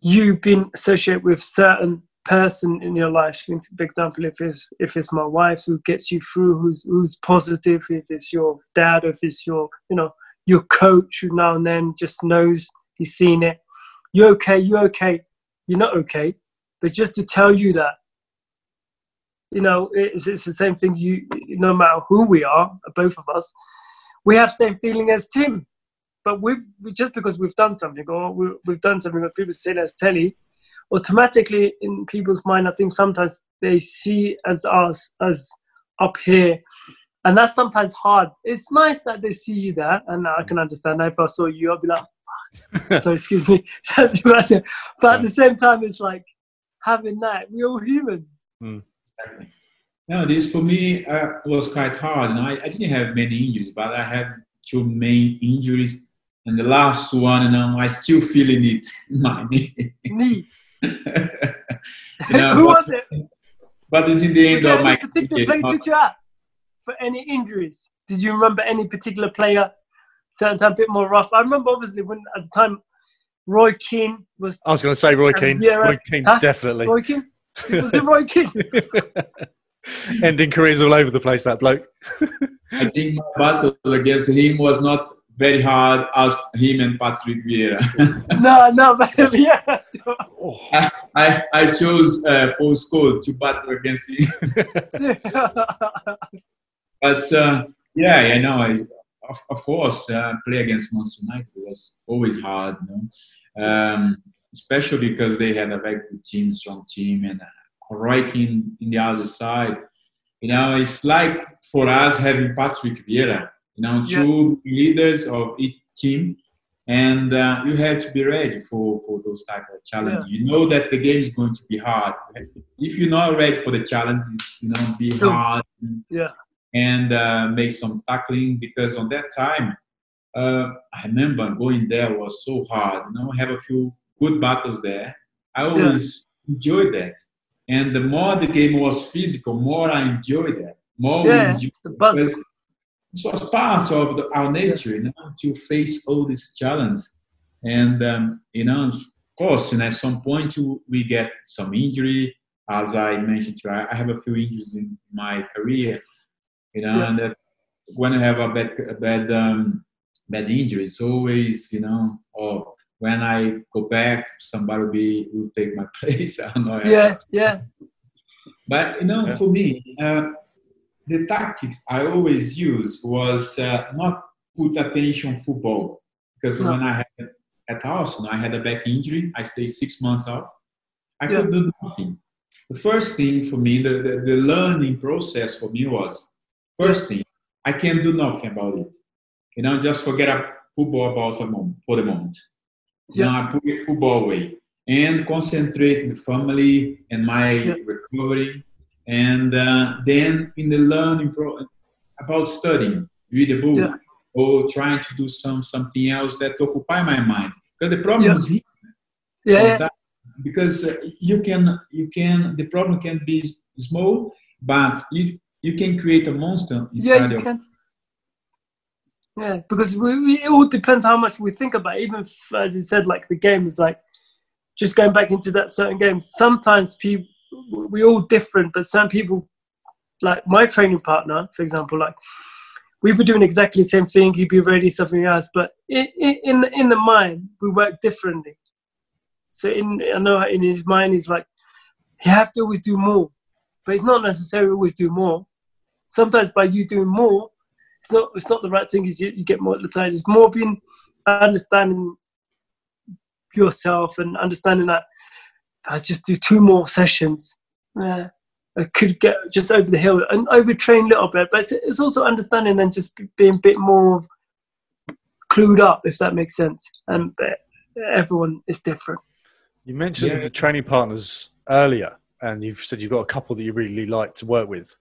you being associated with certain person in your life. For example, if it's if it's my wife who gets you through, who's who's positive, if it's your dad, if it's your you know your coach who now and then just knows he's seen it. You're okay. You're okay. You're not okay. But just to tell you that, you know, it's, it's the same thing. You, no matter who we are, both of us, we have same feeling as Tim. But we've just because we've done something or we, have done something that people say that's telly, automatically in people's mind, I think sometimes they see as us as up here, and that's sometimes hard. It's nice that they see you there, and I can understand. If I saw you, I'd be like, so excuse me, that's better. But at the same time, it's like having that. We're all humans. Mm. No, this for me uh, was quite hard. And I, I didn't have many injuries, but I have two main injuries. And the last one, and I'm still feeling it in my knee. Knee. know, Who was it? But it's in the end of my. particular player took you out for any injuries? Did you remember any particular player? Certain time, a bit more rough. I remember obviously when at the time Roy Keane was. I was going to say Roy Keane. Roy Keane, huh? definitely. Roy Keane. Was it Roy Keane? Ending careers all over the place, that bloke. I think my battle against him was not very hard as him and Patrick Vieira. no, no, but yeah. I, I, I chose uh, Paul Scholes to battle against him. but uh, yeah, you know, I, of, of course, uh, play against Manchester United was always hard, you know, um, especially because they had a very good team, strong team, and uh, right in, in the other side. You know, it's like for us having Patrick Vieira you know, two yeah. leaders of each team, and uh, you have to be ready for, for those type of challenges. Yeah. You know that the game is going to be hard. If you're not ready for the challenges, you know, be hard. Yeah. And uh, make some tackling because on that time, uh, I remember going there was so hard. You know, have a few good battles there. I always yeah. enjoyed that. And the more the game was physical, more I enjoyed that. More yeah, enjoyed the buzz this was part of the, our nature, you know, to face all these challenges. And, um, you know, of course, and at some point we get some injury. As I mentioned, to you, I have a few injuries in my career, you know, yeah. and that when I have a bad, a bad, um, bad injury, it's always, you know, or when I go back, somebody will, be, will take my place. I don't know. Yeah, yeah. But, you know, yeah. for me, uh, the tactics I always use was uh, not put attention football because no. when I had at Arsenal, I had a back injury. I stayed six months out. I yeah. could do nothing. The first thing for me, the, the, the, learning process for me was first thing, I can do nothing about it. You know, just forget football about the moment, for the moment. Yeah. You know, I put football away and concentrate the family and my yeah. recovery and uh, then in the learning pro- about studying, read a book yeah. or trying to do some something else that occupy my mind. Because the problem yeah. is here. Yeah. Because uh, you can you can the problem can be small, but if you can create a monster inside yeah, you of. Can. Yeah, because we, we, it all depends how much we think about. It. Even if, as you said, like the game is like just going back into that certain game. Sometimes people we all different, but some people, like my training partner, for example, like we were doing exactly the same thing. He'd be ready something else, but in in in the mind, we work differently. So in I know in his mind, he's like, you have to always do more, but it's not necessarily always do more. Sometimes by you doing more, it's not it's not the right thing. Is you, you get more at the time. It's more being understanding yourself and understanding that I just do two more sessions. Yeah. I could get just over the hill and overtrain a little bit, but it's, it's also understanding and just being a bit more clued up, if that makes sense. And uh, everyone is different. You mentioned yeah. the training partners earlier, and you've said you've got a couple that you really like to work with.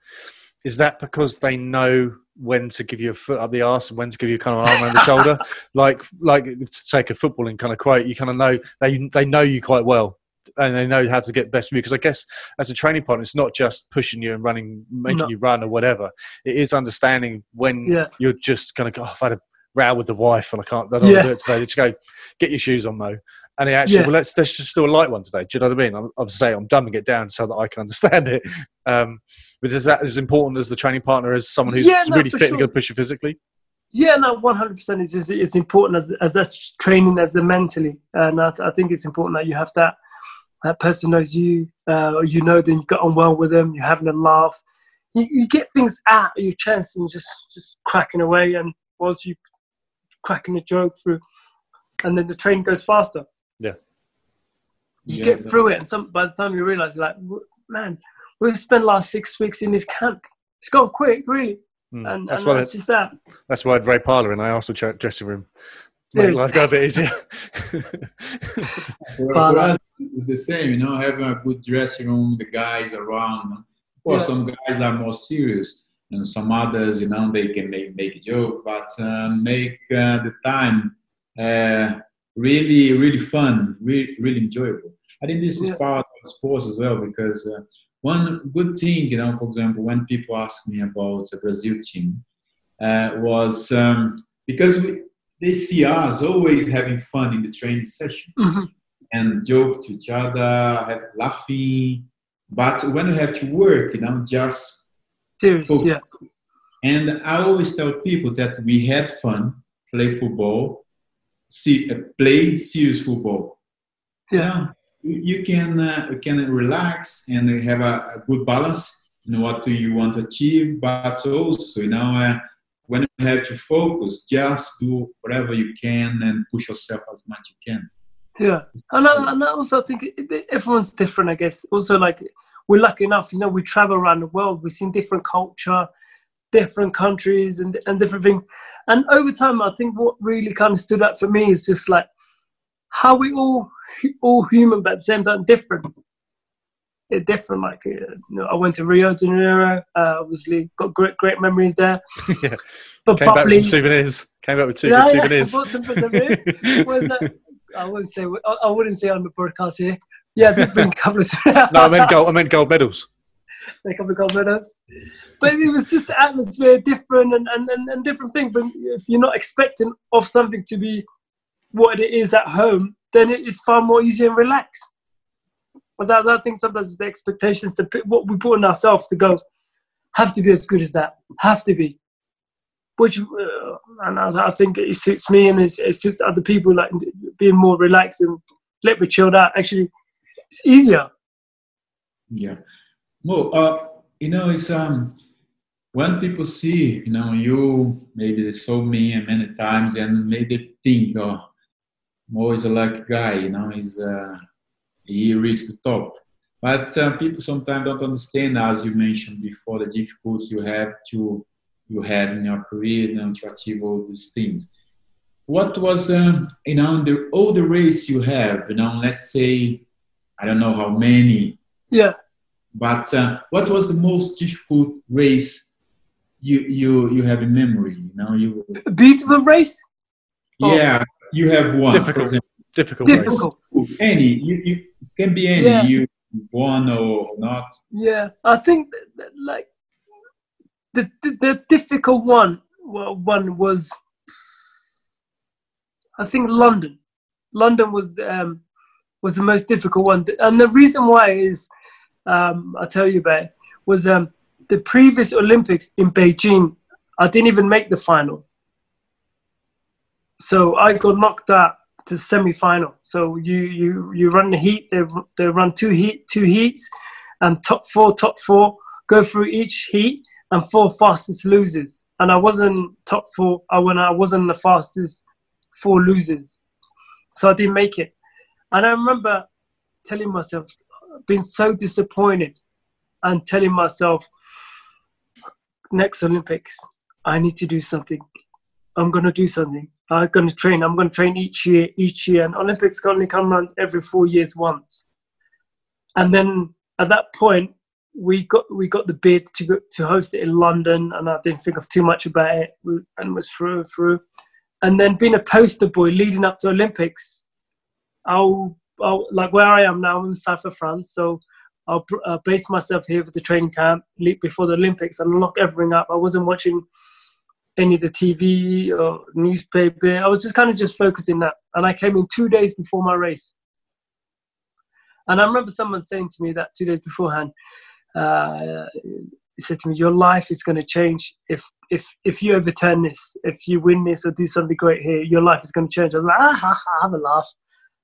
Is that because they know when to give you a foot up the arse and when to give you kind of an arm around the shoulder? Like, like to take a footballing kind of quote, you kind of know they they know you quite well and they know how to get best from you. Because I guess as a training partner, it's not just pushing you and running, making no. you run or whatever. It is understanding when yeah. you're just going to go. Oh, I've had a row with the wife and I can't. I don't yeah. do it today. Just go get your shoes on, Mo. And he actually, yeah. well, let's let's just do a light one today. Do you know what I mean? I'm, I'm saying I'm dumbing it down so that I can understand it. Um, but is that as important as the training partner as someone who's yeah, no, really fit sure. and going to push you physically? Yeah, no, one hundred percent. It's it's important as as that's training as the mentally, and I, I, think it's important that you have that that person knows you, uh, or you know them, you got on well with them, you're having a laugh, you, you get things out of your chest and you're just just cracking away, and whilst you cracking a joke through, and then the train goes faster. Yeah, you yeah, get exactly. through it, and some by the time you realize, you're like, man, we've spent last six weeks in this camp. It's gone quick, really. Mm. And, that's and why that's just that. That's why I'd Ray Parlour in our Arsenal dressing room. Make life go a bit easier. for, us, it's the same, you know, having a good dressing room, the guys around. Well, yeah. some guys are more serious, and some others, you know, they can make, make a joke, but uh, make uh, the time uh, really, really fun, really, really enjoyable. I think this is part of sports as well because uh, one good thing, you know, for example, when people ask me about the Brazil team, uh, was um, because we, they see us always having fun in the training session mm-hmm. And joke to each other, have laughing. But when we have to work, you know, just serious, yeah. And I always tell people that we had fun, play football, see, uh, play serious football. Yeah. You know, you can uh, you can relax and have a, a, good balance in what do you want to achieve, but also you know uh, when you have to focus, just do whatever you can and push yourself as much as you can. Yeah, and I, and I also think everyone's different. I guess also like we're lucky enough, you know, we travel around the world, we've seen different culture, different countries, and and different things. And over time, I think what really kind of stood out for me is just like how we all all human, but at the same time different. It's different. Like uh, you know, I went to Rio de Janeiro. Uh, obviously, got great great memories there. yeah. But Came back with some souvenirs. Came back with two yeah, good yeah, souvenirs. I wouldn't say I wouldn't say on the broadcast here. Eh? Yeah, I did been a couple of. no, I meant gold. I meant gold medals. A couple of gold medals, but it was just the atmosphere different and, and, and, and different thing. But if you're not expecting of something to be what it is at home, then it is far more easy and relaxed. But that, that I think sometimes the expectations to what we put on ourselves to go have to be as good as that. Have to be. Which, uh, and I, I, think it suits me and it, it suits other people, like being more relaxed and little bit chilled out. Actually, it's easier. Yeah. Well, uh, you know, it's um, when people see, you know, you maybe they saw me many times and maybe think, oh, always a lucky guy, you know, he's, uh, he reached the top. But uh, people sometimes don't understand, as you mentioned before, the difficulties you have to you had in your career you know, to achieve all these things. What was, um, you know, the, all the race you have, you know, let's say, I don't know how many. Yeah. But uh, what was the most difficult race you you you have in memory? You know, you beautiful race. Yeah, you have one. Difficult. Example, difficult. Difficult. Any. You, you can be any. Yeah. You won or not. Yeah, I think that, that, like the, the, the difficult one. One was I think London. London was um, was the most difficult one, and the reason why is um, I'll tell you about it, was um, the previous Olympics in Beijing. I didn't even make the final. So I got knocked out to semi-final. So you you you run the heat. They they run two heat two heats, and top four top four go through each heat, and four fastest losers. And I wasn't top four. I when I wasn't the fastest four losers, so I didn't make it. And I remember telling myself, being so disappointed, and telling myself, next Olympics, I need to do something. I'm gonna do something. I'm to train. I'm to train each year, each year. And Olympics only come around every four years once. And then at that point, we got we got the bid to go, to host it in London, and I didn't think of too much about it, and was through and through. And then being a poster boy leading up to Olympics, I I'll, like where I am now, I'm in south of France, so I'll uh, base myself here for the training camp before the Olympics and lock everything up. I wasn't watching any of the TV or newspaper. I was just kind of just focusing that. And I came in two days before my race. And I remember someone saying to me that two days beforehand, uh, he said to me, "Your life is going to change if if if you overturn this, if you win this or do something great here. Your life is going to change." I was like, "Ah, ha, ha, have a laugh,"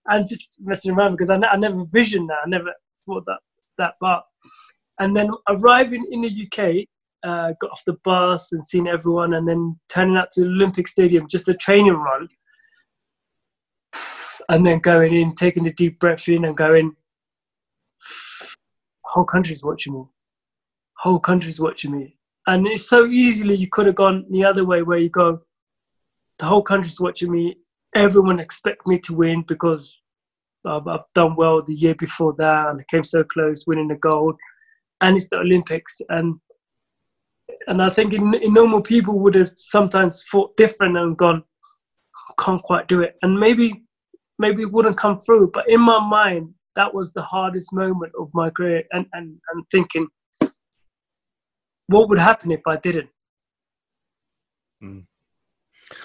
and just messing around because I, I never visioned that. I never thought that that part. And then arriving in the UK, uh, got off the bus and seen everyone, and then turning out to Olympic Stadium, just a training run, and then going in, taking a deep breath in, and going, whole country's watching me, whole country's watching me, and it's so easily you could have gone the other way, where you go, the whole country's watching me, everyone expect me to win because I've, I've done well the year before that, and I came so close, winning the gold, and it's the Olympics, and and I think in, in normal people would have sometimes thought different and gone, can't quite do it, and maybe maybe it wouldn't come through. But in my mind, that was the hardest moment of my career, and and and thinking, what would happen if I didn't? Mm.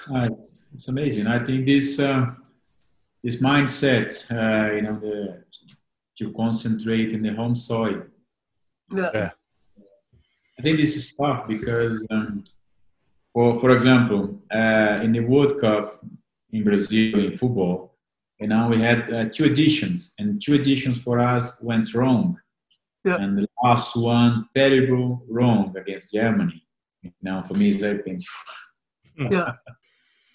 Uh, it's, it's, amazing. I think this uh, this mindset, uh, you know, the, to concentrate in the home soil. Yeah. yeah. I think this is tough because, um, for for example, uh, in the World Cup in Brazil in football, you know, we had uh, two editions, and two editions for us went wrong. Yeah. And the last one, terrible wrong against Germany. You know, for me, it's very painful. Yeah.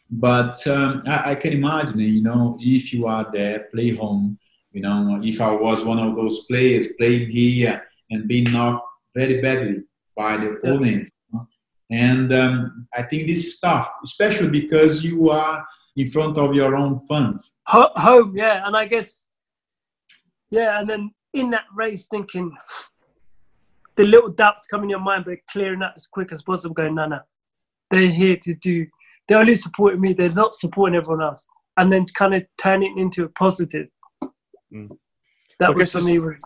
but um, I, I, can imagine, you know, if you are there, play home. You know, if I was one of those players playing here and being knocked very badly, by the opponent. Yeah. And um, I think this is tough, especially because you are in front of your own fans. Home, yeah. And I guess, yeah, and then in that race, thinking the little doubts come in your mind, but clearing that as quick as possible, going, no, no, they're here to do, they're only supporting me, they're not supporting everyone else. And then kind of turn it into a positive. Mm. That well, was for me was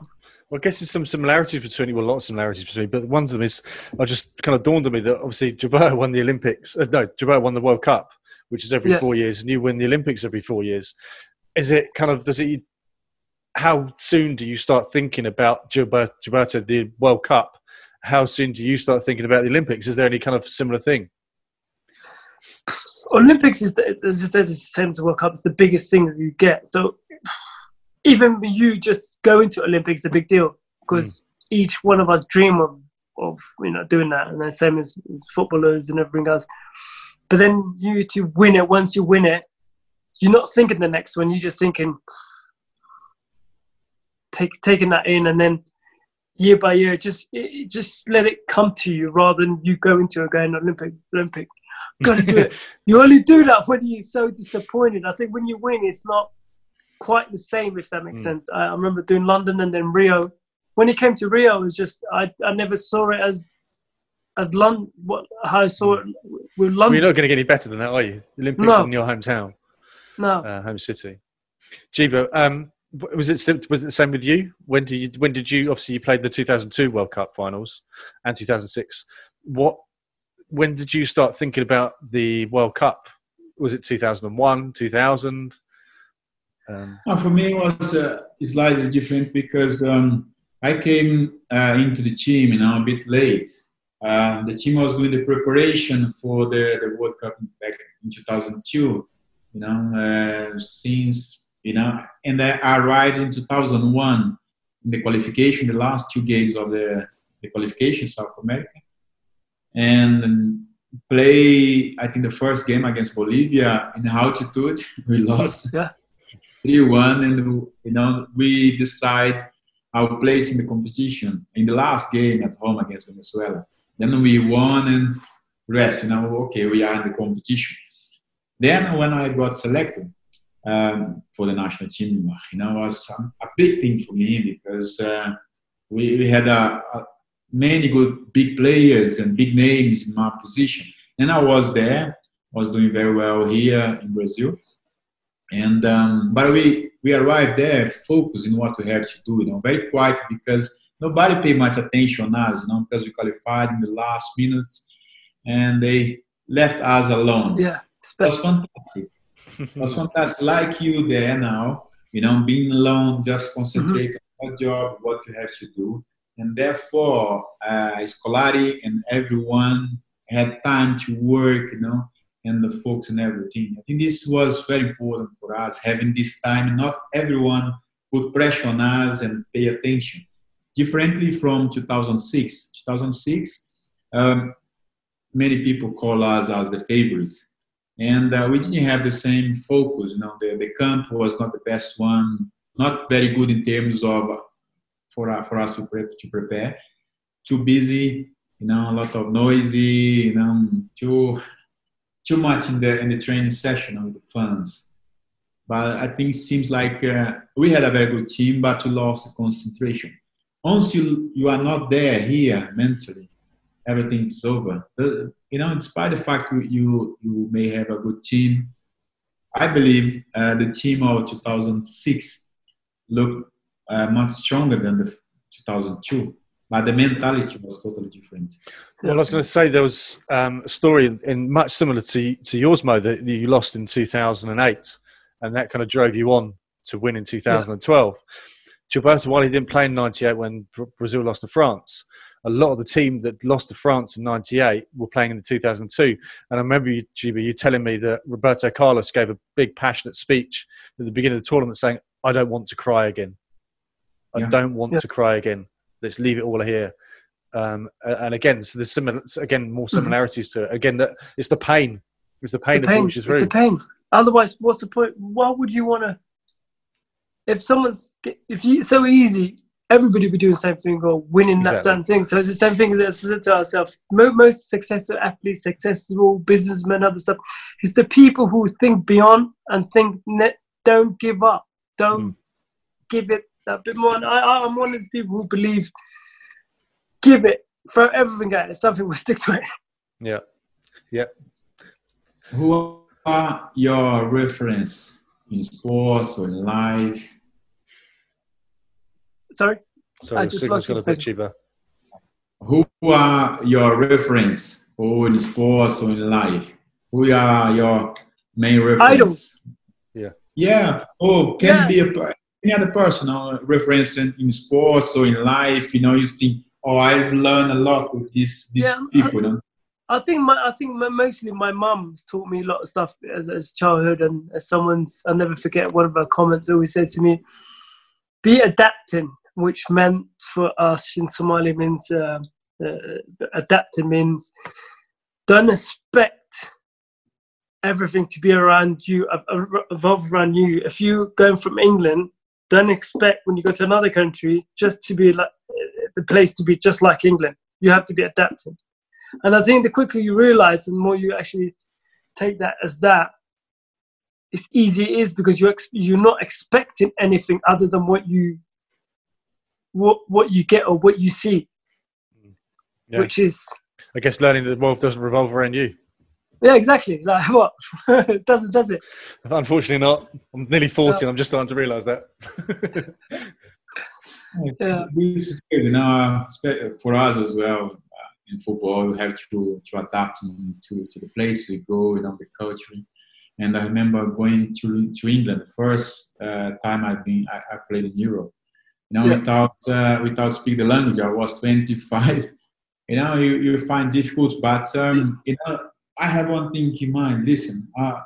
well, I guess there's some similarities between well, a lot of similarities between, but one of them is I just kind of dawned on me that obviously Gilberto won the Olympics. Uh, no, Gilberto won the World Cup, which is every yeah. four years, and you win the Olympics every four years. Is it kind of does it? How soon do you start thinking about Gilberto, the World Cup? How soon do you start thinking about the Olympics? Is there any kind of similar thing? Olympics is the, it's, it's the same as the World Cup. It's the biggest things you get. So even you just going to Olympics is a big deal because mm. each one of us dream of, of you know doing that, and the same as, as, footballers and everything else. But then you to win it. Once you win it, you're not thinking the next one. You're just thinking, take taking that in, and then year by year, just it, just let it come to you rather than you go into going Olympic, Olympic. Got to do it. you only do that when you're so disappointed. I think when you win, it's not quite the same, if that makes mm. sense. I, I, remember doing London and then Rio. When it came to Rio, it was just I, I never saw it as as London. What how I saw it with London. Well, you're not going to get any better than that, are you? The Olympics no. in your hometown, no uh, home city. Gibo, um, was it was it the same with you? When did you when did you obviously you played the 2002 World Cup finals and 2006? What when did you start thinking about the World Cup? Was it 2001, 2000? Um, no, for me, it was uh, slightly different because um, I came uh, into the team, you know, a bit late. Uh, the team was doing the preparation for the, the World Cup back in 2002, you know, uh, since, you know, and I arrived in 2001 in the qualification, the last two games of the, the qualification, South America. And play, I think, the first game against Bolivia in altitude. We lost. Yeah. 3-1 and you know we decide our place in the competition in the last game at home against Venezuela. Then we won and rest. You know, okay, we are in the competition. Then when I got selected um, for the national team, you know, was a big thing for me because uh, we, we had many good big players and big names in my position. And I was there, was doing very well here in Brazil. And um, but we we arrived there focused in what we have to do, you know, very quiet because nobody paid much attention on us, you know, because we qualified in the last minutes and they left us alone. Yeah, it was fantastic. it was fantastic. Like you there now, you know, being alone, just concentrate mm-hmm. on your job, what you have to do. And therefore, uh, Scolari and everyone had time to work, you know, and the folks and everything. I think this was very important for us, having this time. Not everyone put pressure on us and pay attention. Differently from 2006. 2006, um, many people call us as the favorites. And uh, we didn't have the same focus. You know, the, the camp was not the best one, not very good in terms of for, uh, for us to, pre- to prepare. Too busy, you know, a lot of noisy, you know, too too much in the in the training session with the fans. But I think it seems like uh, we had a very good team, but we lost concentration. Once you you are not there here mentally, everything is over. you know, despite the fact you, you you may have a good team, I believe uh, the team of 2006 looked uh, much stronger than the 2002 but the mentality was totally different. Well, I was going to say there was um, a story in, much similar to to yours, Mo, that you lost in 2008, and that kind of drove you on to win in 2012. Yeah. Gilberto, while he didn't play in '98 when Brazil lost to France, a lot of the team that lost to France in '98 were playing in the 2002. And I remember you, Juba, you telling me that Roberto Carlos gave a big, passionate speech at the beginning of the tournament, saying, "I don't want to cry again. I yeah. don't want yeah. to cry again." let's leave it all here. Um, and again, so there's similar, again, more mm-hmm. similarities to it. Again, that it's the pain. It's the pain, the pain that through. the pain. Otherwise, what's the point? Why would you want to? If someone's, if you so easy, everybody would doing the same thing or winning exactly. that certain thing. So it's the same thing that said to ourselves. Most successful athletes, successful businessmen, other stuff, is the people who think beyond and think don't give up, don't mm. give it a bit more. And I, I'm one of the people who believe give it, throw everything at it, something will stick to it. Yeah. Yeah. Who are your reference in sports or in life? Sorry? Sorry, signal's got a bit cheaper. Who are your reference or in sports or in life? Who are your main reference? Idols. Yeah. Yeah. Oh, can yeah. be a any other person or reference in, in, sports or in life, you know, you think, oh, I've learned a lot with these these yeah, people. I, you know? I think my, I think mostly my mum's taught me a lot of stuff as, as childhood, and as someone's, I'll never forget one of her comments always said to me, "Be adapting," which meant for us in Somali means uh, uh, adapting means don't expect everything to be around you, evolve around you. If you're going from England don't expect when you go to another country just to be like the place to be just like England. You have to be adapting. And I think the quicker you realize, the more you actually take that as that, it's easy it is because you're ex- you're not expecting anything other than what you what what you get or what you see, yeah. which is I guess learning that the world doesn't revolve around you. Yeah, exactly. Like what? it doesn't, does it? Unfortunately, not. I'm nearly 40 and I'm just starting to realise that. yeah. You know, for us as well, in football, you have to, to adapt to, to the place you go, you know, the culture. And I remember going to, to England, the first uh, time I've been, I, I, played in Europe. You know, yeah. without, uh, without speaking the language, I was 25. You know, you, you find difficult, but, um, you know, I have one thing in mind. Listen, uh,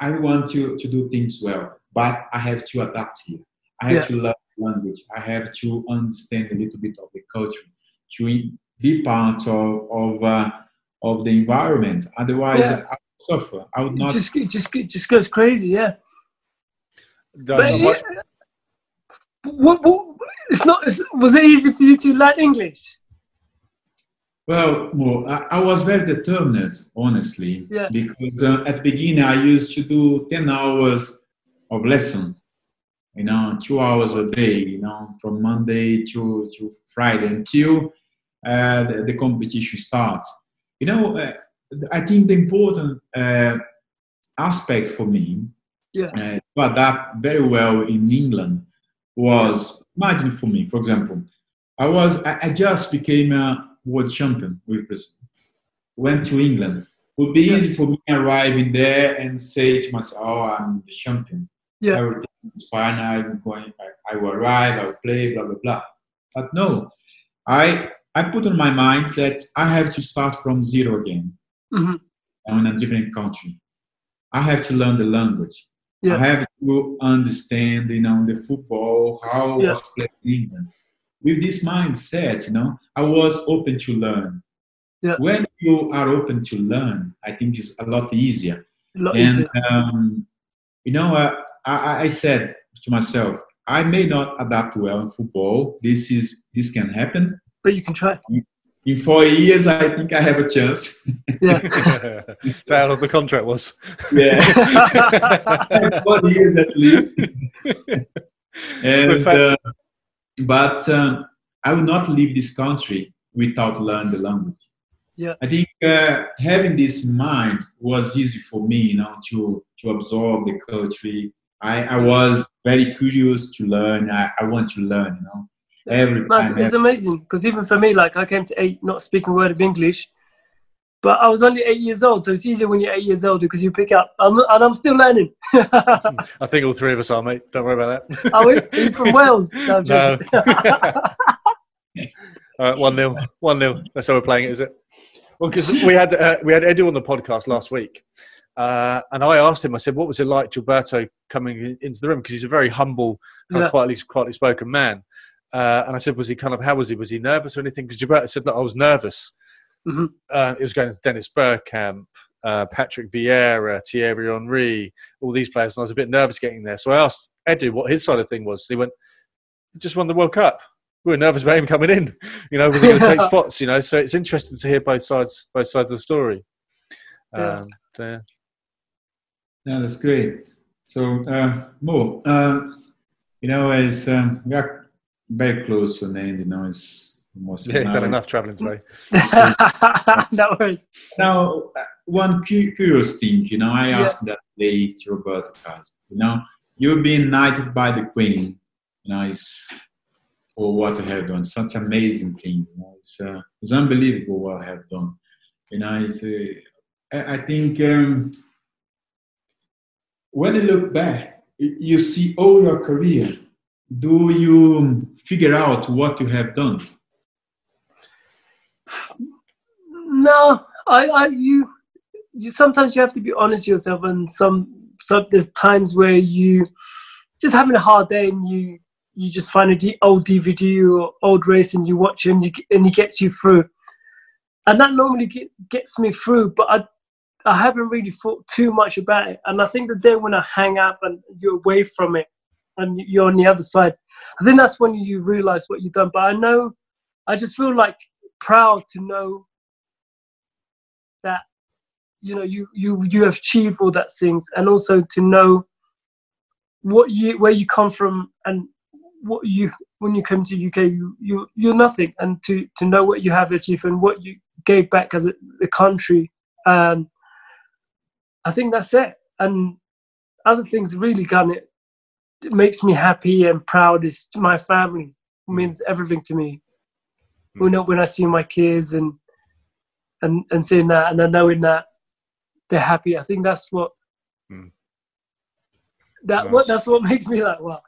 I want to, to do things well, but I have to adapt here. I have yeah. to learn language. I have to understand a little bit of the culture to be part of of, uh, of the environment. Otherwise, yeah. I would suffer. I would not. Just just just goes crazy. Yeah. But, what, what, what, it's not. Was it easy for you to learn English? Well, well I, I, was very determined, honestly, yeah. because uh, at the beginning I used to do 10 hours of lesson, you know, two hours a day, you know, from Monday to, to Friday until the, the, competition starts. You know, uh, I think the important uh, aspect for me yeah. Uh, to adapt very well in England was imagine for me, for example, I was I, I just became a world champion with Brazil. Went to England. It would be easy for me arriving there and say to myself, "Oh, I'm the champion. Yeah. Everything is fine. I'm going. I, I will arrive. I will play. Blah blah blah." But no, I I put on my mind that I have to start from zero again. Mhm. I'm in a different country. I have to learn the language. Yeah. I have to understand, you know, the football, how Yeah. was played in England. With this mindset, you know, I was open to learn. Yeah. When you are open to learn, I think it's a lot easier. A lot And easier. um, you know, uh, I, I- I said to myself, I may not adapt well in football. This is this can happen. But you can try. In four years, I think I have a chance. Yeah. That's how long the contract was. yeah, four years at least. and With uh, but um, I will not leave this country without learning the language. Yeah. I think uh, having this mind was easy for me, you know, to to absorb the country. I, I was very curious to learn. I, I want to learn, you know. Every it's, time, it's amazing because even for me, like I came to eight, not speaking a word of English, but I was only eight years old, so it's easier when you're eight years old because you pick up, I'm, and I'm still learning. I think all three of us are, mate. Don't worry about that. Are we? Are you from Wales? No, No. All right, one 0 one 0 That's how we're playing it, is it? Well, because we had uh, we had Edu on the podcast last week, uh, and I asked him. I said, "What was it like, Gilberto, coming into the room? Because he's a very humble, kind Yeah. of quietly quietly spoken man." Uh, and I said, "Was he kind of how was he? Was he nervous or anything?" Because Gilberto said, "Look, I was nervous." Mhm. Uh, it was going to Dennis Bergkamp, uh, Patrick Vieira, Thierry Henry, all these players, and I was a bit nervous getting there. So I asked Edu what his side of thing was. He went, "Just won the World Cup." we were nervous about him coming in. You know, was he going to take spots? You know, so it's interesting to hear both sides, both sides of the story. Yeah. Um, yeah. Yeah, that's great. So, uh, Mo, um, you know, as um, we are very close to an end, you know, it's almost Yeah, an he's done enough travelling today. no worries. Now, uh, one curious thing, you know, I Yeah. asked that day to Roberto Carlos, you know, you've been knighted by the Queen, you know, it's for what you have done, such amazing thing, you know, it's, uh, it's unbelievable what I have done, you know, it's, uh, I, I think um, when you look back, you see all your career, do you figure out what you have done? No, I, I, you, you. Sometimes you have to be honest yourself, and some, some there's times where you just having a hard day, and you, you just find a D, old DVD or old race, and you watch it, and you, and it gets you through, and that normally get, gets me through. But I, I haven't really thought too much about it, and I think the day when I hang up and you're away from it, and you're on the other side, I think that's when you realize what you've done. But I know, I just feel like proud to know that you know you you you have achieved all that things and also to know what you where you come from and what you when you come to UK you you you're nothing. And to to know what you have achieved and what you gave back as a, country and I think that's it. And other things really done it it makes me happy and proud is my family hmm. means everything to me hmm. when I, when I see my kids and and and seeing that and then knowing that they're happy. I think that's what Mm. that Nice. what that's what makes me like wow.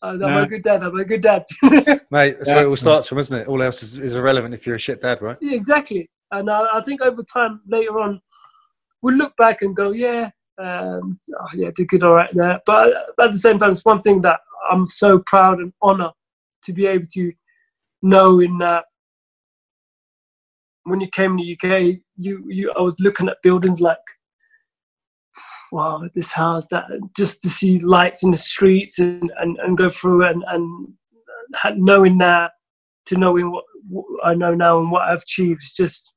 Uh, I'm Yeah. a good dad. I'm a good dad. Mate, that's Yeah. where it all starts from, isn't it? All else is, is irrelevant if you're a shit dad, right? yeah, exactly. And I, I think over time later on, we'll look back and go, yeah, um, oh, yeah, did good, all right there. But at the same time, it's one thing that I'm so proud and honor to be able to know in that when you came to the UK, you, you I was looking at buildings like, wow, this house, that just to see lights in the streets and, and, and go through and, and knowing that to knowing what, what I know now and what I've achieved is just,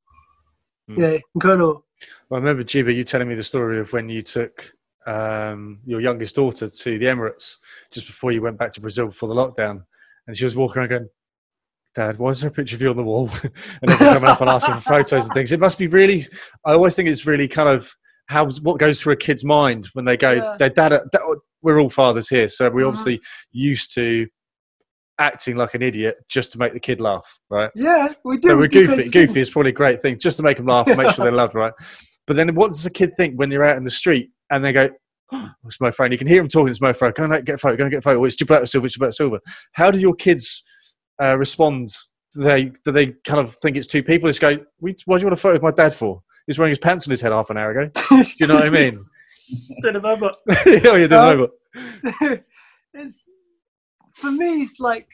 Mm. yeah, incredible. Well, I remember Jiba, you telling me the story of when you took um, your youngest daughter to the Emirates just before you went back to Brazil before the lockdown, and she was walking around going, "Dad, why is there a picture of you on the wall?" and everyone coming up and asking for photos and things. It must be really. I always think it's really kind of how what goes through a kid's mind when they go, Yeah. "Their dad, we're all fathers here, so we're Mhm. obviously used to acting like an idiot just to make the kid laugh, right? Yeah, we do. So we're we goofy. great Goofy is probably a great thing, just to make them laugh and make sure they're loved, right? But then, what does a kid think when you're out in the street and they go, oh, "It's Farah," and you can hear them talking. It's Mo Farah. Go and get a photo. Go and get a photo. Oh, it's Gilberto Silva. It's Gilberto Silva. How do your kids uh, respond? Do they do they kind of think it's two people? Just go, "We- "Why do you want a photo with my dad for? He's wearing his pants on his head half an hour ago." Do you know what I mean? Don't remember. oh, you didn't Um, know, it's for me. It's like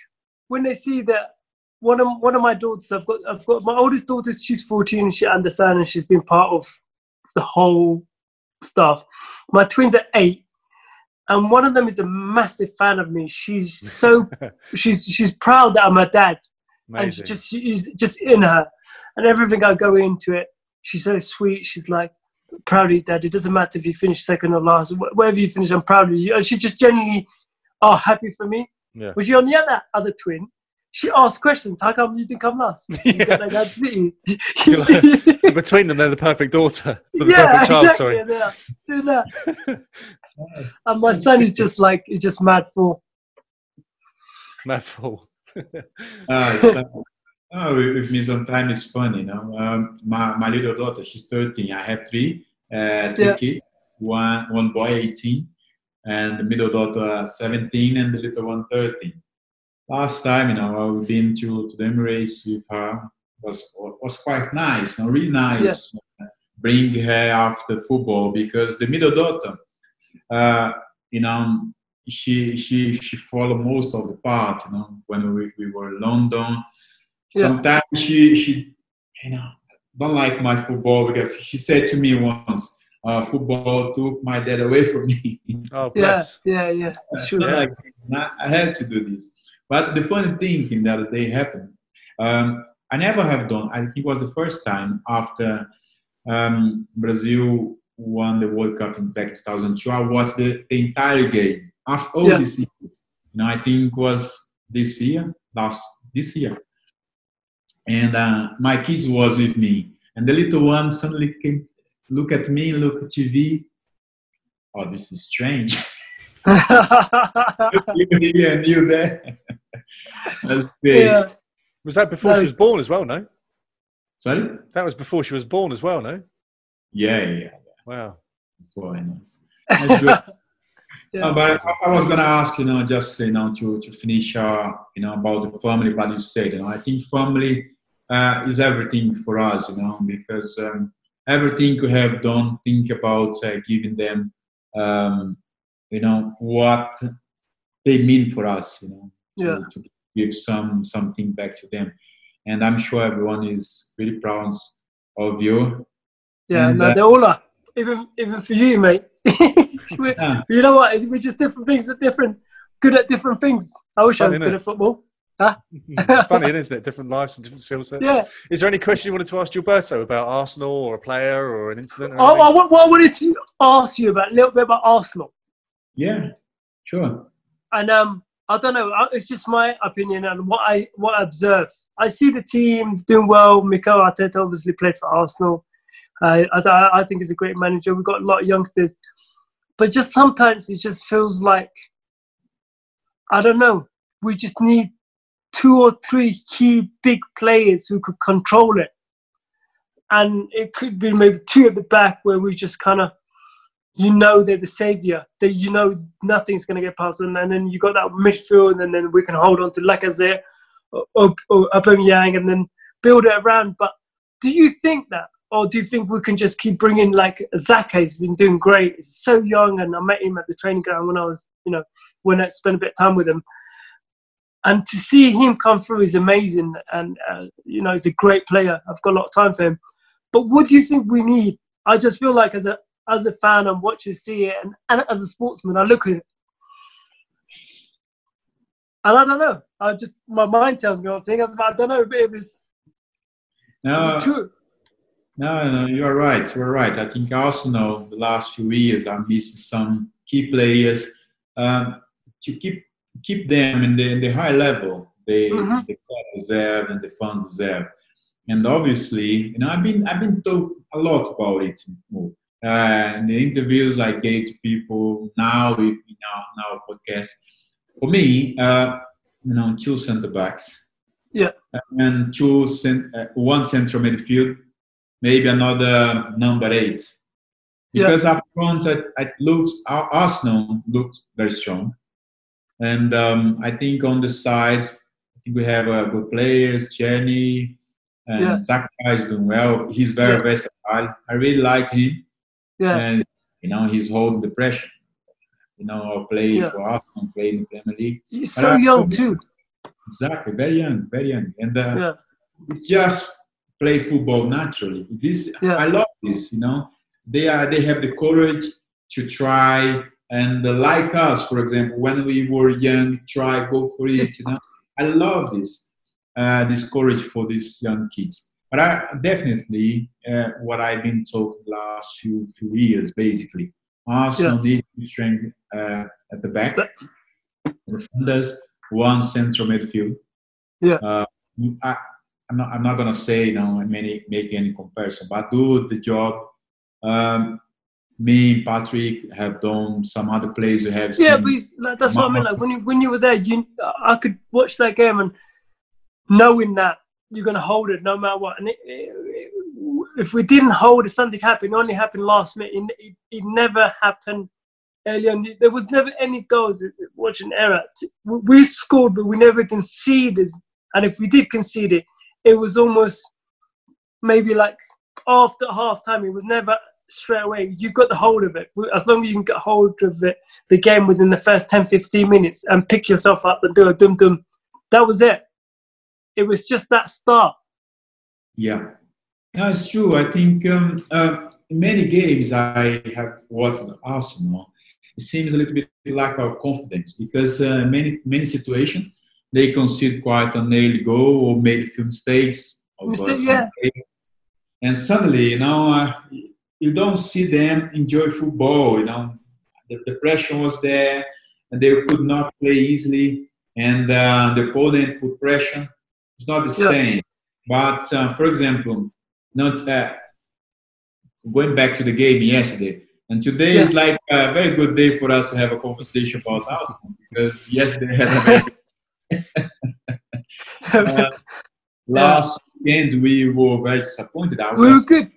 when they see that one of one of my daughters. I've got I've got my oldest daughter. She's fourteen. She understands and she's been part of the whole stuff. My twins are eight, and one of them is a massive fan of me. She's so she's she's proud that I'm her dad, and she just she's just in her, and everything I go into it. She's so sweet. She's like. Proud of you, Dad. It doesn't matter if you finish second or last. Wh- Wherever you finish, I'm proud of you. And she just genuinely are happy for me. Yeah. Was she on the other other twin? She asked questions. How come you didn't come last? Yeah. got like that, didn't like- so between them, they're the perfect daughter, the yeah, perfect child. exactly. Sorry. and they're that. and my son is just like he's just mad for. Mad for. it's, uh, oh, with with me sometimes it's funny, you know. Um, my, my little daughter, she's 13. I have three, uh, three Yeah. kids. One, one boy, 18, and the middle daughter, 17, and the little one, 13. Last time, you know, I've been to, to the Emirates with her. was was quite nice, you know, really nice. Bring her after football because the middle daughter, uh, you know, she she she followed most of the part, you know, when we, we were in London. Yeah. Sometimes she she you know don't like my football because she said to me once, uh, football took my dad away from me. Oh, Yeah, yeah, yeah. Sure. Yeah. like I had to do this. But the funny thing in that day happened. Um, I never have done. I think it was the first time after um, Brazil won the World Cup in back 2002. I watched the, the entire game after all Yeah. these years. You know, I think it was this year, last this year, and uh, my kids was with me, and the little one suddenly came, look at me, look at TV. Oh, this is strange. you here and you there. That's great. yeah. Was that before No. she was born as well? No, Sorry? that was before she was born as well. No, Yeah, yeah, yeah. wow. Before I know. That's good. Yeah. No, but I, I was gonna ask, you know, just you know, to to finish, uh, you know, about the family. But you said, you know, I think family uh, is everything for us, you know, because um, everything you have done, think about uh, giving them, um, you know, what they mean for us, you know, Yeah. to, to give some something back to them. And I'm sure everyone is really proud of you. Yeah, And, no, uh, they all are. Even even for you, mate. Yeah. you know what? We're just different things at different, good at different things. I wish I was good it? at football. it's funny, isn't it? Different lives and different skill sets. Yeah. Is there any question you wanted to ask Gilberto about Arsenal or a player or an incident? Or Oh. I, what what I wanted to ask you about a little bit about Arsenal, Yeah, sure. and um, I don't know. uh, It's just my opinion and what I what I observed. I see the team doing well. Mikel Arteta obviously played for Arsenal. Uh, I, I think he's a great manager. We've got a lot of youngsters, but just sometimes it just feels like I don't know. We just need two or three key big players who could control it, and it could be maybe two at the back where we just kind of, you know, they're the savior. That you know nothing's going to get past them, and then you got that midfield, and then we can hold on to Lacazette or, or, Aubameyang, and then build it around. But do you think that? Or do you think we can just keep bringing like Saka's been doing great? He's so young, and I met him at the training ground when I was, you know, when I spent a bit of time with him. And to see him come through is amazing, and uh, you know, he's a great player. I've got a lot of time for him. But what do you think we need? I just feel like as a as a fan, I'm watching, see it, and, and as a sportsman, I look at it, and I don't know. I just my mind tells me one thing. I, I don't know if it was, it No, was true. No, no, you are right. You are right. I think Arsenal the last few years are missing some key players um, to keep keep them in the, in the high level they Mhm. the and the fans deserve. And obviously, you know, I've been I've been told a lot about it. uh, the interviews I gave to people now with now now podcast. For me, uh, you know, two center backs. Yeah. And two cent- uh, one central midfield, maybe another number eight. Because yeah. up front, it, it looks Arsenal looked very strong, and um, I think on the side, I think we have uh, good players. Jenny and yeah. Saka is doing well. He's very yeah. versatile. I really like him. Yeah. And you know, he's holding the pressure. You know, play yeah. for Arsenal, play in the Premier League. He's so young too. Exactly, very young, very young, and uh, yeah. it's just play football naturally. This. I love this. You know, they are they have the courage to try and uh, like us, for example, when we were young, try go for it. You know, I love this uh, this courage for these young kids. But I definitely uh, what I've been told the last few few years, basically, Arsenal yeah. need to strengthen uh, at the back, defenders, one central midfield. Yeah. Uh, I, am not. I'm not gonna say you know many make any comparison, but do the job. Um, me and Patrick have done some other plays we have. Yeah, but like, that's what I mean. Like when you when you were there, you I could watch that game and knowing that you're going to hold it no matter what. And it, it, if we didn't hold it, something happened. It only happened last minute. It, it, never happened early on. There was never any goals. Watching error, we scored, but we never conceded. And if we did concede it, it was almost maybe like after half time. It was never straight away. You've got the hold of it. As long as you can get hold of it, the game within the first 10, 15 minutes and pick yourself up and do a dum dum. That was it it was just that start. Yeah, that's true. I think um, uh, in many games I have watched Arsenal, it seems a little bit lack of confidence because uh, many many situations they concede quite a early goal or made a few mistakes. Mistake, yeah. And suddenly, you know, uh, you don't see them enjoy football. You know, the, the pressure was there, and they could not play easily, and uh, the opponent put pressure it's not the yeah. same. But uh, for example, not uh, going back to the game yesterday, and today yeah. is like a very good day for us to have a conversation about Arsenal because yesterday had a very uh, last weekend we were very disappointed. I we were good.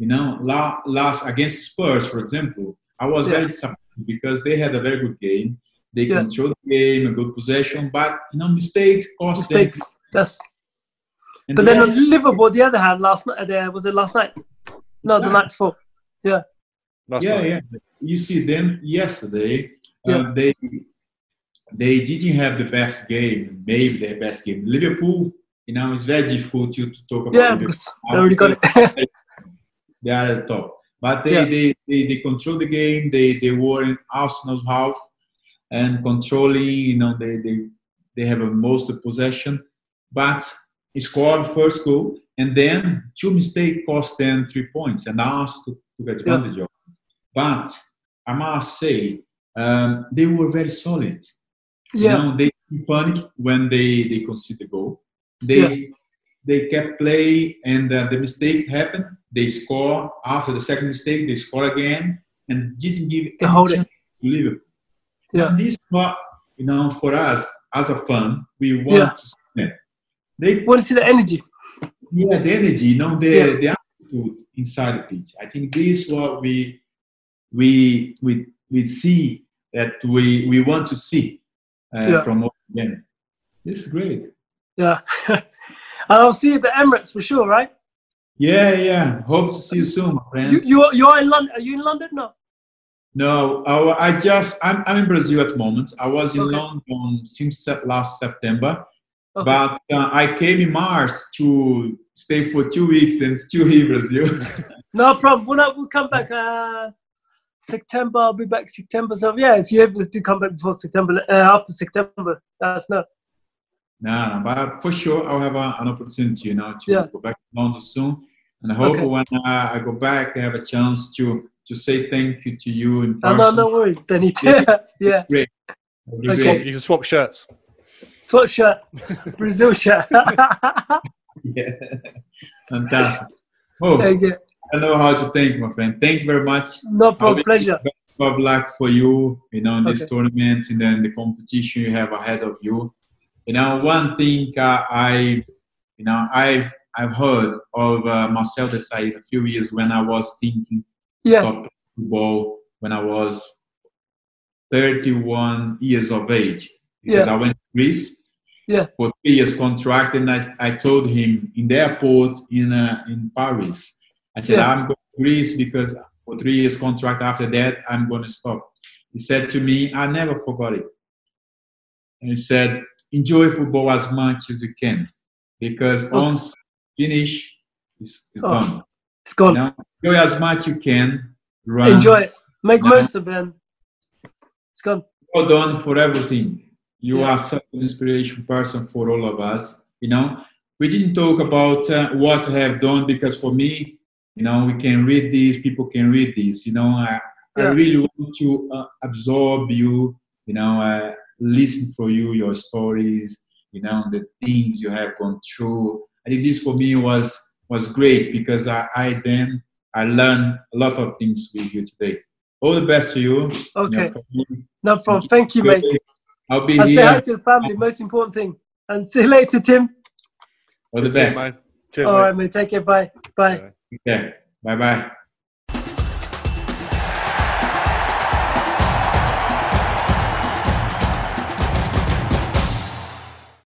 You know, last against Spurs, for example, I was yeah. very disappointed because they had a very good game. They yeah. control the game, a good possession, but you know, mistakes cost mistakes. them. Yes. And but the then on Liverpool, the other hand, last night, uh, was it last night? No, it was the night before. Yeah. Last yeah, night. yeah. You see, them yesterday, uh, they they didn't have the best game, maybe their best game. Liverpool, you know, it's very difficult to, to talk about. Yeah, because they already got it. They are at the top. But they, yeah. they, they, they control the game. They, they were in Arsenal's half and controlling, you know, they, they, they have a most of possession, but he scored first goal and then two mistakes cost them three points and asked to, to get advantage yeah. of But I must say, um, they were very solid. Yeah. You know, they panic when they, they concede the goal. They yeah. They kept play and uh, the mistake happened. They score after the second mistake. They score again and didn't give hold it. to Liverpool. Yeah. And this what you know for us as a fan, we want yeah. to see them. They want to see the energy. Yeah, the energy, you know, the yeah. the attitude inside the pitch. I think this is what we we we we see that we we want to see uh, yeah. from again. This is great. Yeah, I'll see you at the Emirates for sure, right? Yeah, yeah. Hope to see you soon, my friend. You you are, you are in London? Are you in London? No. No, I, I just I'm I'm in Brazil at the moment. I was in okay. London since last September, Okay. But uh, I came in March to stay for two weeks and still here in Brazil. no problem. We'll, we'll come back uh, September. I'll be back September. So yeah, if you ever do come back before September, uh, after September, that's no. No, no, but for sure I'll have a, an opportunity, you know, to yeah. go back to London soon. And I hope okay. when uh, I go back, I have a chance to to say thank you to you in person. Oh, no, no worries, Danny. yeah. Great. You, swap, you can swap shirts. Swap shirt, Brazil shirt. yeah, fantastic. Oh, don't know how to thank you, my friend. Thank you very much. No problem. Pleasure. Best of luck for you, you know, in this Okay. tournament and then the competition you have ahead of you. You know, one thing uh, I, you know, I've I've heard of uh, Marcel Desailly a few years when I was thinking Yeah. stop football when I was 31 years of age because Yeah. I went to Greece Yeah. for three years contract and I, I told him in the airport in uh, in Paris I said Yeah. I'm going to Greece because for three years contract after that I'm going to stop he said to me I never forgot it and he said enjoy football as much as you can because Oh. once finish it's, it's Oh. done It's gone. you know? enjoy as much you can run Enjoy it. Make most of it. It's gone. well done for everything. You Yeah. are such an inspiration person for all of us. You know, we didn't talk about uh, what you have done because for me, you know, we can read these, people can read these. You know, I, I really want to uh, absorb you, you know, uh, listen for you, your stories, you know, the things you have gone through. I think this for me was was great because I, I then I learned a lot of things with you today. All the best to you. and your Okay. family. No problem. Thank you, mate. I'll be And say here. hi to the family. Most important thing. And see you later, Tim. All the Good best. mate. Cheers, All mate. right, mate. Take care. Bye. Bye. Bye. Okay. Bye bye.